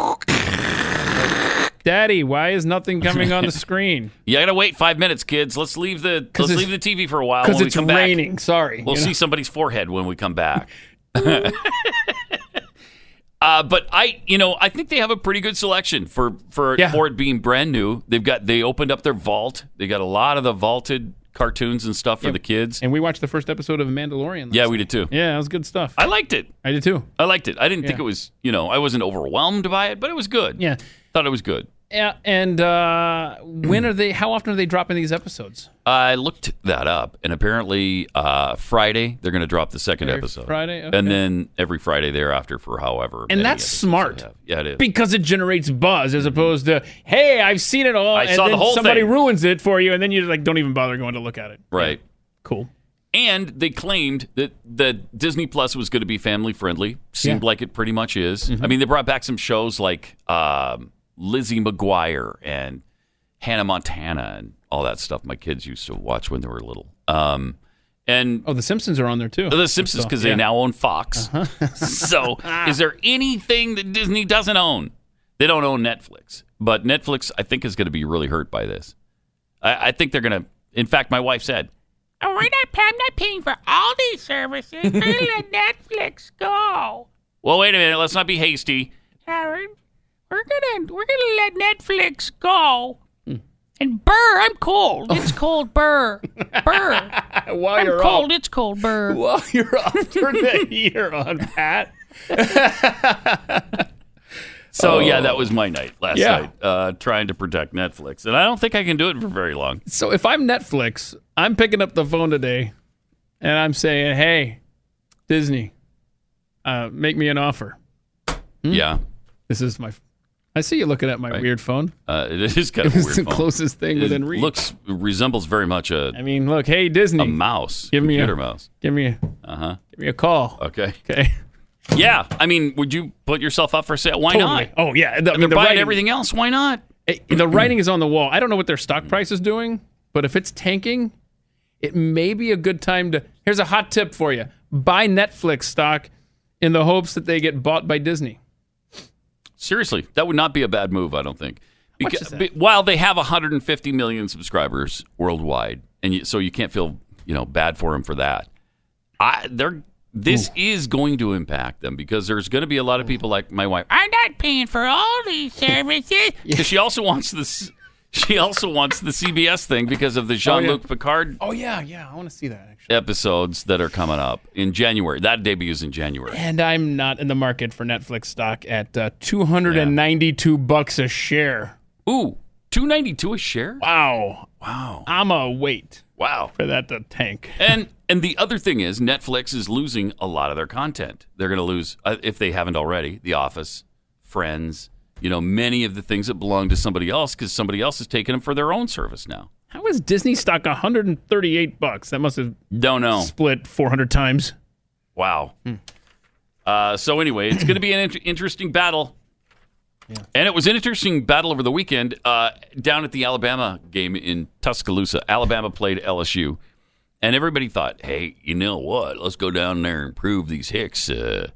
Daddy, why is nothing coming on the screen? Yeah, you gotta wait five minutes, kids. Let's leave the let's leave the TV for a while. Because it's come back, raining. Sorry. We'll you know? see somebody's forehead when we come back. uh, but I, you know, I think they have a pretty good selection for for Yeah. for it being brand new. They've got they opened up their vault. They got a lot of the vaulted cartoons and stuff for Yeah. the kids. And we watched the first episode of Mandalorian. Yeah, we did too. Yeah, it was good stuff. I liked it. I did too. I liked it. I didn't think it was, you know, I wasn't overwhelmed by it, but it was good. Yeah. Thought it was good. Yeah, and uh, when are they? How often are they dropping these episodes? I looked that up, and apparently uh, Friday they're going to drop the second Every episode. Friday? Okay. and then every Friday thereafter for however. And that's smart. Yeah, it is. Because it generates buzz as opposed to, hey, I've seen it all, I and saw the whole somebody thing. ruins it for you, and then you like don't even bother going to look at it. right. Cool. And they claimed that that Disney Plus was going to be family friendly. Seemed Yeah. Mm-hmm. like it pretty much is. I mean, they brought back some shows like um, Lizzie McGuire and Hannah Montana and all that stuff. My kids used to watch when they were little. Um, and Oh, The Simpsons are on there too. The Simpsons So, because yeah. they now own Fox. so, is there anything that Disney doesn't own? They don't own Netflix, but Netflix, I think, is going to be really hurt by this. I, I think they're going to. In fact, my wife said, Oh, we're not, I'm not paying for all these services. We're let Netflix go. "Well, wait a minute. Let's not be hasty." Howard, we're gonna we're gonna let Netflix go. Hmm. And Burr, I'm cold. It's cold, Burr. Burr. While I'm you're cold. off, It's cold, Burr. while you're off, turn the heater on, Pat. So yeah, that was my night last Oh. Yeah. night, uh, trying to protect Netflix, and I don't think I can do it for very long. So if I'm Netflix, I'm picking up the phone today, and I'm saying, hey, Disney, uh, make me an offer. Yeah, This is my. I see you looking at my Right. weird phone. uh, it is kind of was the phone. closest thing It within reach. looks resembles very much a, I mean, look, hey Disney, a mouse, Give me a- computer mouse. give me a, Uh huh. give me a call. Okay. Okay. Yeah, I mean, would you put yourself up for sale? Why Totally. not? Oh yeah. The, I They're the buying writing, everything else. Why not? eh, the writing is on the wall. I don't know what their stock price is doing, but if it's tanking, it may be a good time to. Here's a hot tip for you: buy Netflix stock in the hopes that they get bought by Disney. Seriously, that would not be a bad move. I don't think. Because be- while they have 150 million subscribers worldwide, and you, so you can't feel you know bad for them for that. I they're this is going to impact them because there's going to be a lot of people like my wife I'm not paying for all these services. because she also wants this. She also wants the CBS thing because of the Jean-Luc Picard Oh yeah, yeah. I want to see that actually. episodes that are coming up in January. That debuts in January. And I'm not in the market for Netflix stock at uh, 292 bucks a share. Ooh, 292 a share. Wow. Wow. I'm a wait Wow. for that to tank. And and the other thing is Netflix is losing a lot of their content. They're going to lose uh, if they haven't already. The Office, Friends, you know, many of the things that belong to somebody else because somebody else is taking them for their own service now. How is Disney stock 138 bucks? That must have Don't know. split 400 times. Wow. Uh, so anyway, it's going to be an int- interesting battle. And it was an interesting battle over the weekend uh, down at the Alabama game in Tuscaloosa. Alabama played LSU, and everybody thought, "Hey, you know what? Let's go down there and prove these hicks uh,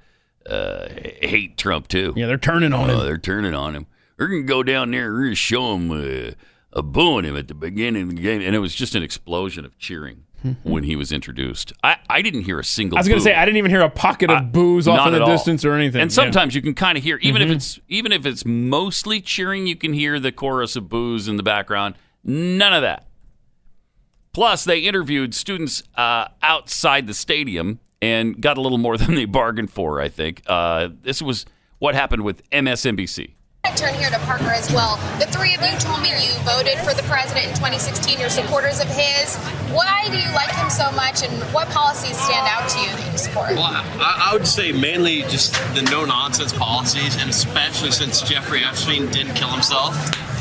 uh, hate Trump too." Yeah, they're turning on Oh, him. they're turning on him. We're gonna go down there and we're gonna show him uh, a booing him at the beginning of the game, and it was just an explosion of cheering when he was introduced. I, I didn't hear a single. I was going to boo. say I didn't even hear a pocket of booze off in the all. distance or anything. And Yeah. sometimes you can kind of hear, even Mhm. if it's even if it's mostly cheering, you can hear the chorus of boos in the background. None of that. Plus, they interviewed students uh, outside the stadium and got a little more than they bargained for. I think uh, this was what happened with MSNBC. I turn here to Parker as well. The three of you told me you voted for the president in 2016. You're supporters of his. Why do you like him so much, and what policies stand out to you that you support? Well, I, I would say mainly just the no nonsense policies, and especially since Jeffrey Epstein didn't kill himself.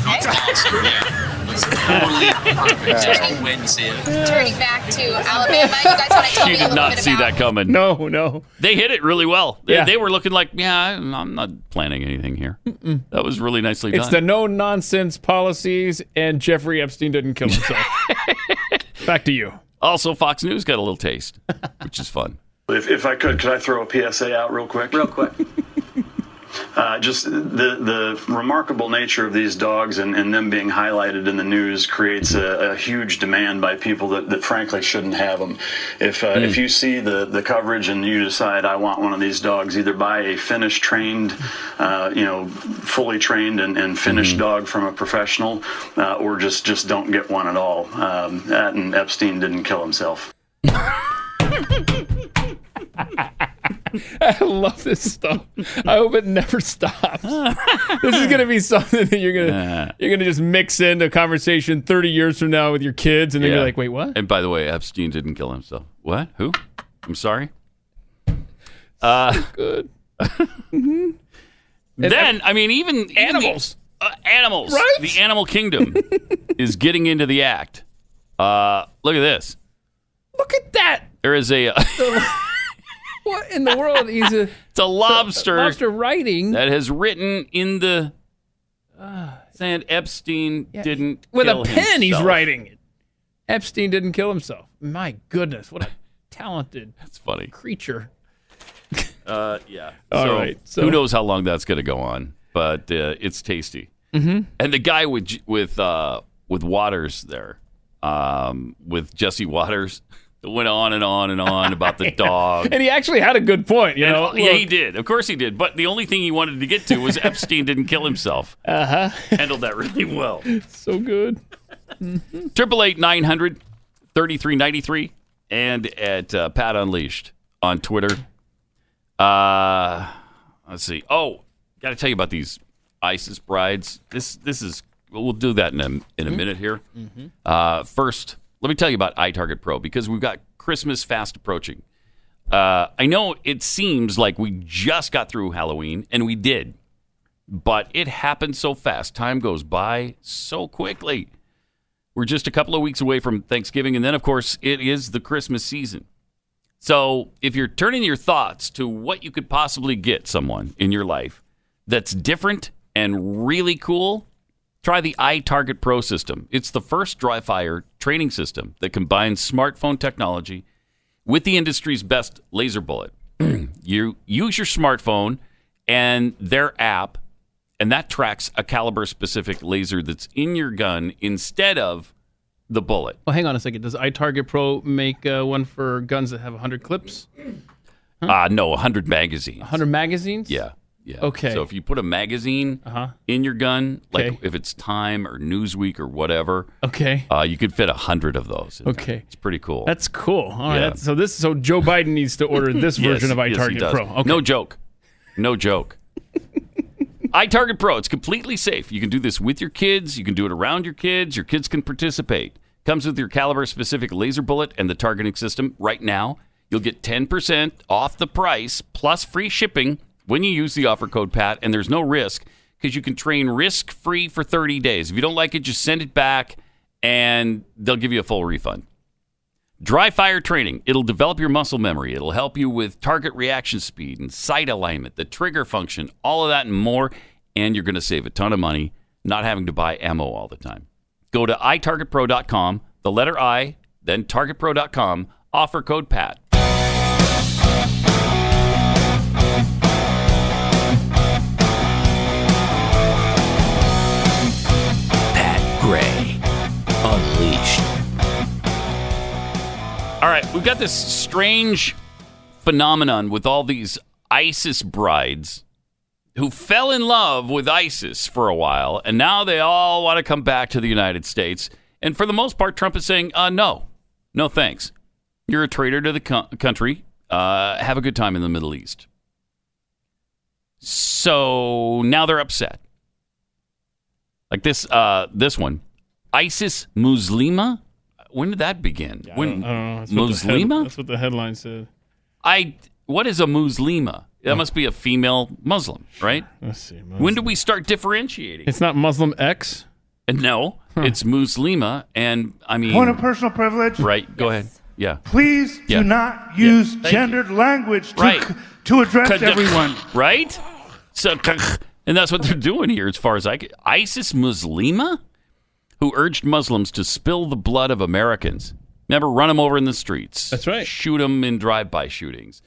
That's awesome. Yeah. It's totally perfect. Just wait and see it. Turning back to Alabama, you guys want to tell She me a did little not bit see about that coming. No, no. They hit it really well. They, Yeah. they were looking like, yeah, I'm I'm not planning anything here. That was really nicely done. It's done. the no nonsense policies, and Jeffrey Epstein didn't kill himself. Back to you. also, Fox News got a little taste, which is fun. If, if I could, could I throw a PSA out real quick? Real quick. Uh, just the the remarkable nature of these dogs and, and them being highlighted in the news creates a, a huge demand by people that, that frankly shouldn't have them. If uh, if you see the, the coverage and you decide I want one of these dogs, either buy a finished trained, uh, you know, fully trained and, and finished dog from a professional, uh, or just just don't get one at all. Um, that and Epstein didn't kill himself. I love this stuff. I hope it never stops. this is gonna be something that you're gonna you're gonna just mix into a conversation 30 years from now with your kids, and then you're like, wait, what? And by the way, Epstein didn't kill himself. What? Who? I'm sorry. Uh, Good. then, I mean, even even the- Animals. uh, animals, Right? The animal kingdom is getting into the act. Uh, look at this. Look at that. There is a What in the world? He's a it's a lobster, lobster writing that has written in the saying Epstein didn't with a pen. He's writing it. Epstein didn't kill himself. My goodness, what a talented That's funny. creature. Uh, yeah. All so, right, so- who knows how long that's going to go on, but uh, it's tasty. Mhm. And the guy with with uh, with Watters there, um, with Jesse Watters, went on and on and on about the dog. And he actually had a good point. You And, know, uh, yeah, he did. Of course he did. But the only thing he wanted to get to was Epstein didn't kill himself. Uh huh. Handled that really well. So good. Triple eight nine hundred thirty three ninety three and at uh, Pat Unleashed on Twitter. Uh, let's see. Oh, got to tell you about these ISIS brides. This this is we'll do that in a in a minute here. Uh, first, let me tell you about iTarget Pro because we've got Christmas fast approaching. Uh, I know it seems like we just got through Halloween, and we did, but it happened so fast. Time goes by so quickly. We're just a couple of weeks away from Thanksgiving, and then, of course, it is the Christmas season. So, if you're turning your thoughts to what you could possibly get someone in your life that's different and really cool, try the iTarget Pro system. It's the first dry fire training system that combines smartphone technology with the industry's best laser bullet. you use your smartphone and their app, and that tracks a caliber specific laser that's in your gun instead of the bullet. Well, hang on a second. Does iTarget Pro make uh, one for guns that have 100 clips? Uh, no, 100 magazines. 100 magazines? Yeah. Yeah. Okay. So if you put a magazine Uh-huh. in your gun, like Okay. if it's Time or Newsweek or whatever, Okay. uh, you could fit a hundred of those. in there. Okay. It's pretty cool. That's cool. All right. Yeah. that's- so this so Joe Biden needs to order this Yes, version of iTarget does. Pro. Okay. No joke. No joke. iTarget Pro, it's completely safe. You can do this with your kids. You can do it around your kids. Your kids can participate. Comes with your caliber specific laser bullet and the targeting system. Right now, you'll get 10% off the price plus free shipping when you use the offer code PAT, and there's no risk because you can train risk free for 30 days. If you don't like it, just send it back and they'll give you a full refund. Dry fire training. It'll develop your muscle memory. It'll help you with target reaction speed and sight alignment, the trigger function, all of that and more. And you're going to save a ton of money not having to buy ammo all the time. Go to itargetpro.com, the letter I, then targetpro.com, offer code PAT. Pat Unleashed. All right, we've got this strange phenomenon with all these ISIS brides who fell in love with ISIS for a while, and now they all want to come back to the United States. And for the most part, Trump is saying, uh, no, no thanks. You're a traitor to the co- country. Uh, have a good time in the Middle East. So now they're upset. Like this, uh, this one, ISIS Muslima. When did that begin? when I don't know. That's what the head- Muslima? that's what the headline said. I. What is a Muslima? That must be a female Muslim, right? Let's see. When do we start differentiating? It's not Muslim X. Uh, no, It's Muslima, and I mean, Point of personal privilege. right? Go ahead. Yeah. Please Yeah. do not use Thank you. gendered language to, Right. to address Kad- everyone. Right? So, and that's what they're doing here, as far as I can. ISIS Muslima, who urged Muslims to spill the blood of Americans. Never run them over in the streets. That's right. Shoot them in drive-by shootings.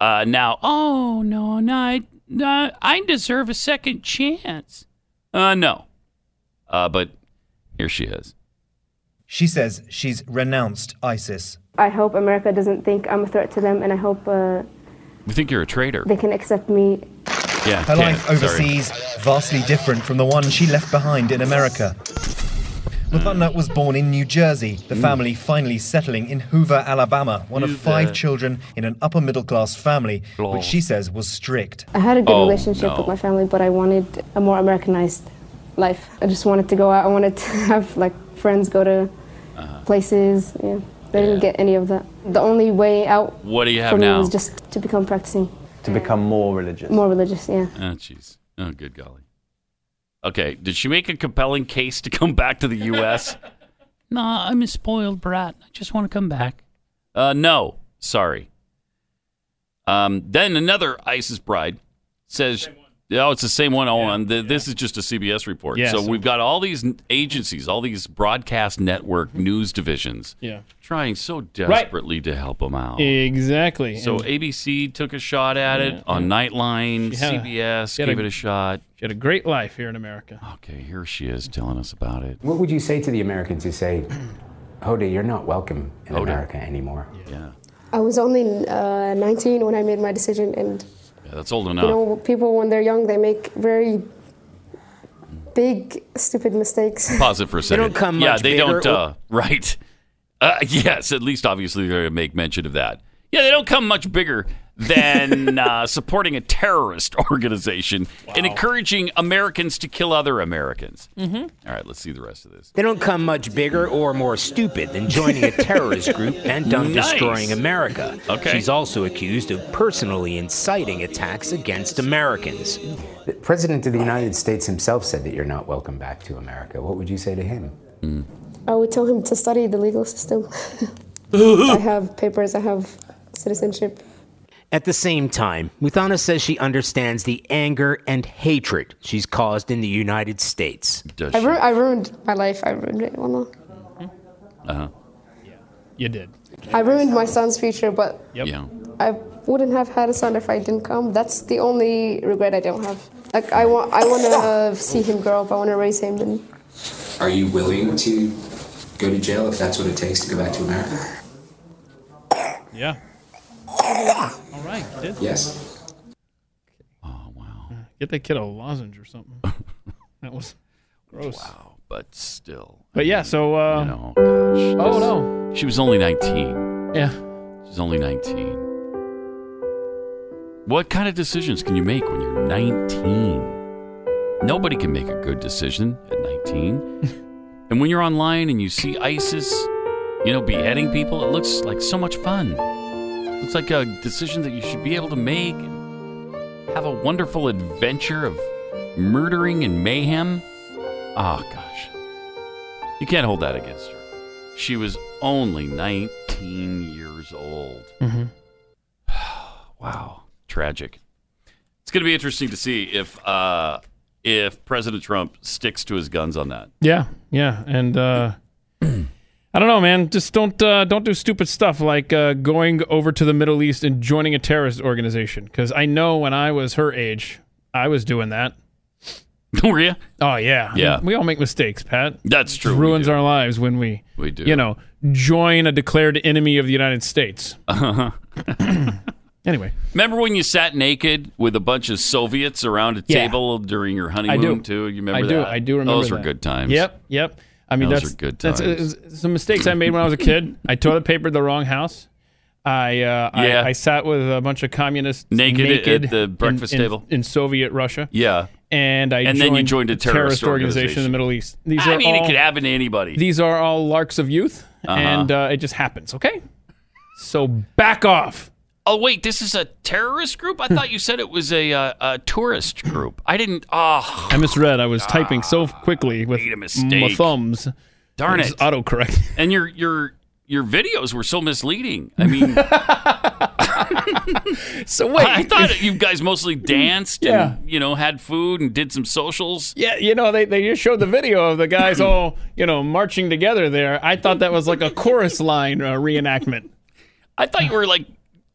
Uh, now, oh no, no, I, no, I deserve a second chance. Uh, no. Uh, but here she is. She says she's renounced ISIS. I hope America doesn't think I'm a threat to them, and I hope uh, We think you're a traitor. they can accept me. Yeah. Her can't. life Sorry. overseas, vastly different from the one she left behind in America. Muthana was born in New Jersey, the Mm. family finally settling in Hoover, Alabama, one of five children in an upper middle class family, which she says was strict. I had a good Oh, relationship no. with my family, but I wanted a more Americanized life. I just wanted to go out. I wanted to have like friends, go to Uh-huh. places. Yeah, they didn't get any of that. The only way out What do you have for me now? was just to become practicing, To become more religious. more religious. Yeah. Oh, jeez. Oh, good golly. Okay. Did she make a compelling case to come back to the U.S.? Nah, I'm a spoiled brat. I just want to come back. Uh, no. Sorry. Um, then another ISIS bride says, "Oh, it's the same one." Oh, and th- this is just a CBS report. Yeah, so so- we've got all these agencies, all these broadcast network news divisions, Yeah. trying so desperately to help them out. Exactly. So And ABC took a shot at it Yeah, on Nightline. She a- CBS gave a- it a shot. She had a great life here in America. Okay, here she is telling us about it. What would you say to the Americans who say, Hoda, you're not welcome in Hoda. America anymore? Yeah. I was only uh, 19 when I made my decision, and Yeah, that's old enough. you know, people when they're young, they make very big, stupid mistakes. Pause it for a second. They don't come yeah, much they bigger don't. Uh, right. Uh, yes, at least obviously they're going to make mention of that. Yeah, they don't come much bigger than uh, supporting a terrorist organization and encouraging Americans to kill other Americans. Mhm. All right, let's see the rest of this. They don't come much bigger or more stupid than joining a terrorist group bent on Nice. destroying America. Okay. She's also accused of personally inciting attacks against Americans. The President of the United States himself said that you're not welcome back to America. What would you say to him? I would tell him to study the legal system. I have papers, I have citizenship. At the same time, Muthana says she understands the anger and hatred she's caused in the United States. Does I, ru- I ruined my life. I ruined it. Well, no. Uh-huh. You did. I ruined my son's future, but Yeah. I wouldn't have had a son if I didn't come. That's the only regret I don't have. Like I want, I want to see him grow up. I want to raise him, and Are you willing to go to jail if that's what it takes to go back to America? Yeah. All right. you Did. Yes. Get that kid a lozenge or something. that was gross. Wow, but still. But yeah, so uh, You know, gosh. Oh this- no. She was only 19. Yeah. She's only 19. What kind of decisions can you make when you're 19? Nobody can make a good decision at 19. and when you're online and you see ISIS, you know, beheading people, it looks like so much fun. It's like a decision that you should be able to make have a wonderful adventure of murdering and mayhem. Oh, gosh. You can't hold that against her. She was only 19 years old. Mm-hmm. Wow, tragic. It's going to be interesting to see if uh, if President Trump sticks to his guns on that. Yeah, yeah, and uh, I don't know, man. Just don't uh, don't do stupid stuff like uh, going over to the Middle East and joining a terrorist organization. Because I know when I was her age, I was doing that. Were you? Oh yeah, Yeah. we all make mistakes, Pat. That's true. It ruins our lives when we We do. you know join a declared enemy of the United States. Uh-huh. Anyway, Remember when you sat naked with a bunch of Soviets around a Yeah. table during your honeymoon I do too? You remember I do. that? I do remember. Those were good times. Yep, yep. I mean, Those that's good That's uh, some mistakes I made when I was a kid. I toilet papered the wrong house. I uh, Yeah. I, I sat with a bunch of communists Naked at- at the in- breakfast in- table? in Soviet Russia. Yeah. and I And joined then you joined a terrorist organization in the Middle East. These I are mean, all, it could happen to anybody. These are all larks of youth, Uh-huh. and uh, it just happens. Okay, so back off. Oh wait, this is a terrorist group. I thought you said it was a, uh, a tourist group. I didn't. Oh, I misread. I was typing so quickly with made a mistake. my thumbs. Darn it. Autocorrect. and your your your videos were so misleading. I mean, so wait, I thought you guys mostly danced Yeah. and you know had food and did some socials. Yeah, you know, they, they just showed the video of the guys all, you know, marching together there. I thought that was like a chorus line uh, reenactment. I thought you were like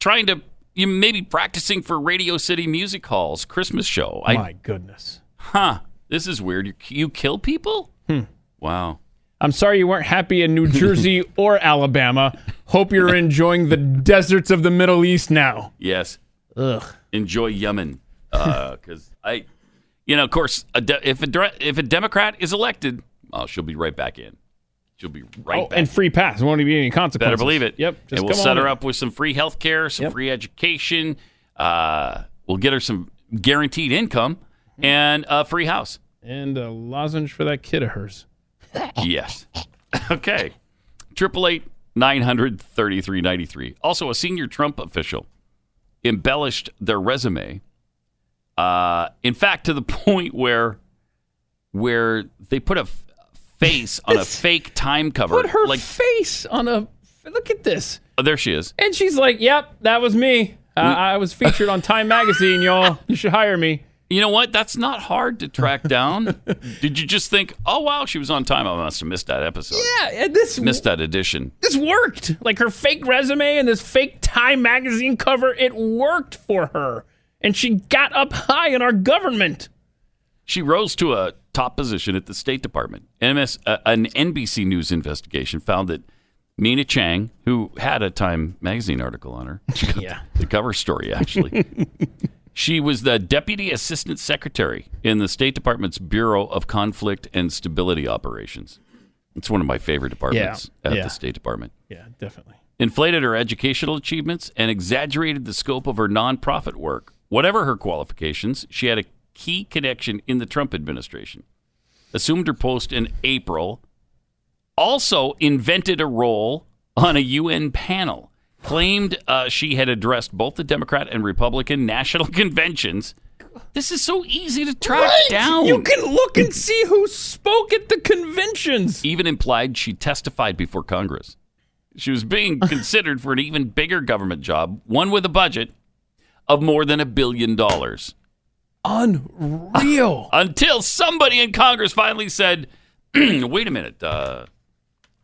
trying to you maybe practicing for Radio City Music Hall's Christmas show. I, My goodness. huh? This is weird. You, you kill people? Hmm. Wow. I'm sorry you weren't happy in New Jersey or Alabama. Hope you're enjoying the deserts of the Middle East now. Yes. Ugh. Enjoy Yemen, because I, you know, of course, a de- if a dre- if a Democrat is elected, well, she'll be right back in. She'll be right oh, back. and free pass. Won't be any consequences. Better believe it. Yep. and we'll set her in. up with some free health care, some free education. Uh, we'll get her some guaranteed income and a free house. And a lozenge for that kid of hers. yes. Okay. Triple eight nine hundred thirty three ninety three. Also, a senior Trump official embellished their resume. Uh, in fact, to the point where where they put a face on a fake time cover. Put her like, face on a. Look at this. oh, there she is. And she's like, yep, that was me. Uh, I was featured on Time Magazine, y'all. You should hire me. You know what? That's not hard to track down. Did you just think, oh wow, she was on time? I must have missed that episode. Yeah, and this Missed that edition. this worked. Like her fake resume and this fake Time magazine cover, it worked for her. And she got up high in our government. She rose to a top position at the State Department. MS, uh, an NBC News investigation found that Mina Chang, who had a Time magazine article on her, Yeah. the cover story actually. she was the deputy assistant secretary in the State Department's Bureau of Conflict and Stability Operations. It's one of my favorite departments at yeah. the State Department. Yeah, definitely. inflated her educational achievements, and exaggerated the scope of her nonprofit work. Whatever her qualifications, she had a key connection in the Trump administration. Assumed her post in April. Also invented a role on a UN panel. Claimed uh, she had addressed both the Democrat and Republican national conventions. This is so easy to track Right! down. You can look and see who spoke at the conventions. even implied she testified before Congress. She was being considered for an even bigger government job, one with a budget of more than a billion dollars. Unreal. Until somebody in Congress finally said, "Wait a minute, uh,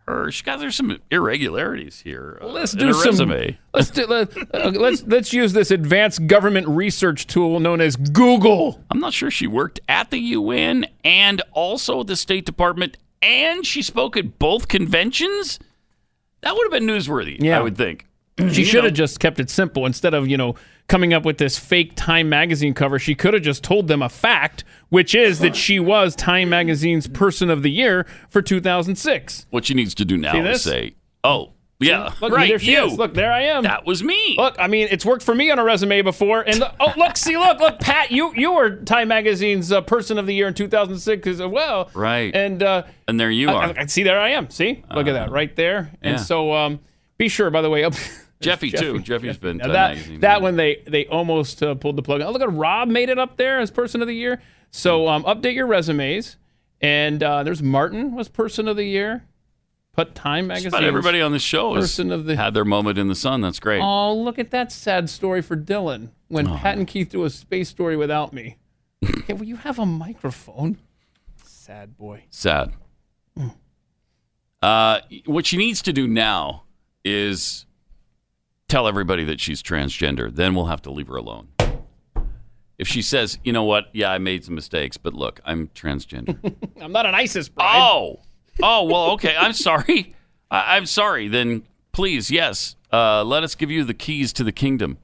her she got there's some irregularities here. Uh, Let's do some. resume." Let's do. Let, uh, let's let's use this advanced government research tool known as Google. I'm not sure she worked at the UN and also the State Department, and she spoke at both conventions. That would have been newsworthy, Yeah. I would think. She should have just kept it simple instead of you know coming up with this fake Time magazine cover. She could have just told them a fact, which is that she was Time magazine's Person of the Year for 2006. What she needs to do now is say, "Oh, yeah, Look, right, there she you. is. Look, there I am. That was me. Look, I mean, it's worked for me on a resume before. And oh, look, see, look, look, Pat, you you were Time Magazine's uh, Person of the Year in 2006 as well. Right. And uh, And there you I- are. I, I- see, there I am. See, look at that right there. yeah. And so, um, be sure, by the way, up. Jeffy, too. Jeffy's been Now Time that, Magazine. That one they they almost uh, pulled the plug. Oh, look at Rob made it up there as Person of the Year. So um, update your resumes. And uh, there's Martin was Person of the Year. Put Time Magazine. about everybody on the show Person of the had their moment in the sun. That's great. Oh, look at that sad story for Dylan when Oh. Pat and Keith do a space story without me. okay, well, you have a microphone. Sad boy. Sad. Uh, what she needs to do now is tell everybody that she's transgender. Then we'll have to leave her alone. If she says, you know what, yeah, I made some mistakes, but look, I'm transgender. I'm not an ISIS bride. Oh, oh, well, okay. I'm sorry. I- I'm sorry. Then please, yes, uh, let us give you the keys to the kingdom.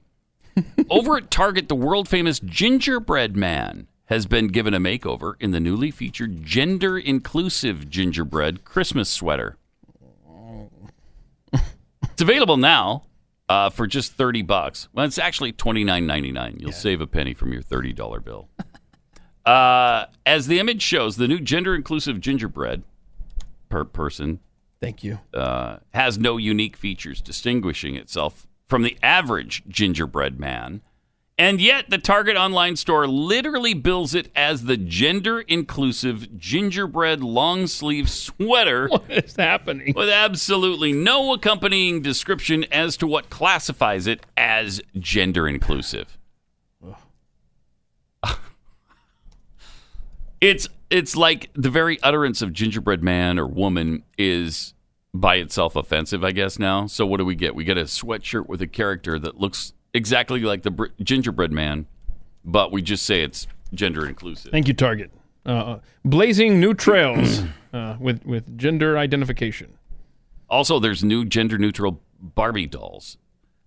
Over at Target, the world famous gingerbread man has been given a makeover in the newly featured gender inclusive gingerbread Christmas sweater. It's available now uh, for just 30 bucks. Well, it's actually $29.99. You'll save a penny from your $30 bill. Uh, as the image shows, the new gender inclusive gingerbread per person Thank you. uh, has no unique features, distinguishing itself from the average gingerbread man. And yet, the Target online store literally bills it as the gender inclusive gingerbread long sleeve sweater. What is happening? With absolutely no accompanying description as to what classifies it as gender inclusive. it's it's like the very utterance of gingerbread man or woman is by itself offensive, I guess now. So what do we get? We get a sweatshirt with a character that looks exactly like the br- gingerbread man, but we just say it's gender inclusive. Thank you, Target. Uh, blazing new trails uh, with with gender identification. Also, there's new gender neutral Barbie dolls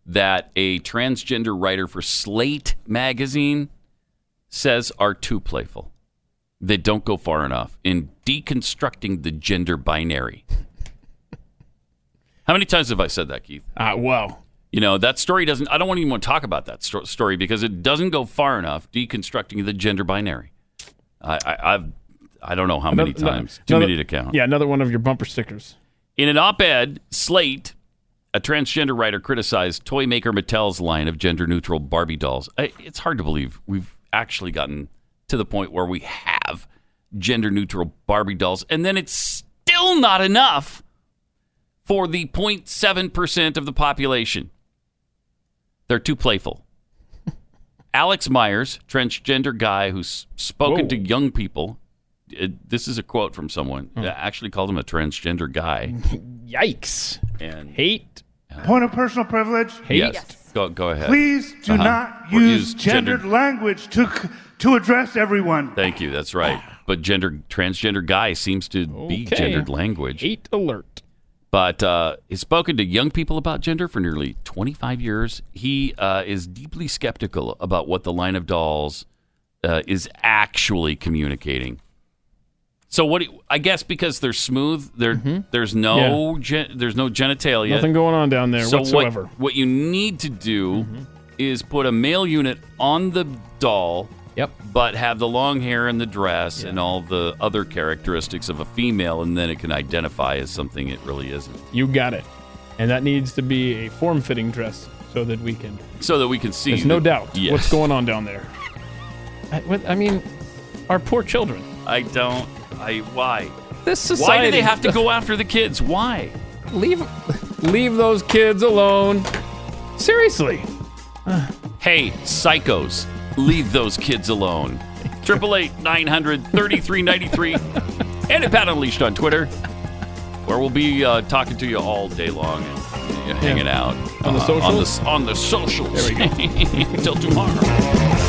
that a transgender writer for Slate magazine says are too playful. They don't go far enough in deconstructing the gender binary. How many times have I said that, Keith? Uh, wow. You know, that story doesn't, I don't even want to talk about that sto- story because it doesn't go far enough deconstructing the gender binary. I, I, I've, I don't know how many Another- times. Too another- many to count. Yeah, another one of your bumper stickers. In an op ed, Slate, a transgender writer criticized toy maker Mattel's line of gender neutral Barbie dolls. I- It's hard to believe we've actually gotten to the point where we have gender neutral Barbie dolls, and then it's still not enough for the 0.7% of the population. They're too playful. Alex Myers, transgender guy who's spoken Whoa. to young people. uh, this is a quote from someone Hmm. that actually called him a transgender guy. Yikes. And hate. Point of personal privilege. Yes. Go, go ahead. Please do Uh-huh. not Or use gendered language to to address everyone. Thank you. That's right. But gender transgender guy seems to be gendered language. Hate alert. But uh, he's spoken to young people about gender for nearly 25 years. He uh, is deeply skeptical about what the line of dolls uh, is actually communicating. So what? do you- I guess because they're smooth, there there's no gen, there's no genitalia. Nothing going on down there so whatsoever. What, what you need to do is put a male unit on the doll. Yep. But have the long hair and the dress and all the other characteristics of a female, and then it can identify as something it really isn't. You got it. And that needs to be a form fitting dress so that we can. So that we can see. There's no doubt Yes. what's going on down there. I, what, I mean, our poor children. I don't. I why? This society. Why do they have to go after the kids? Why? Leave, leave those kids alone. Seriously. Hey, psychos, leave those kids alone. Triple eight nine hundred thirty three ninety three, and at Pat Unleashed on Twitter, where we'll be uh, talking to you all day long and uh, hanging out On the uh, on the socials? on the socials. There we go. Until tomorrow.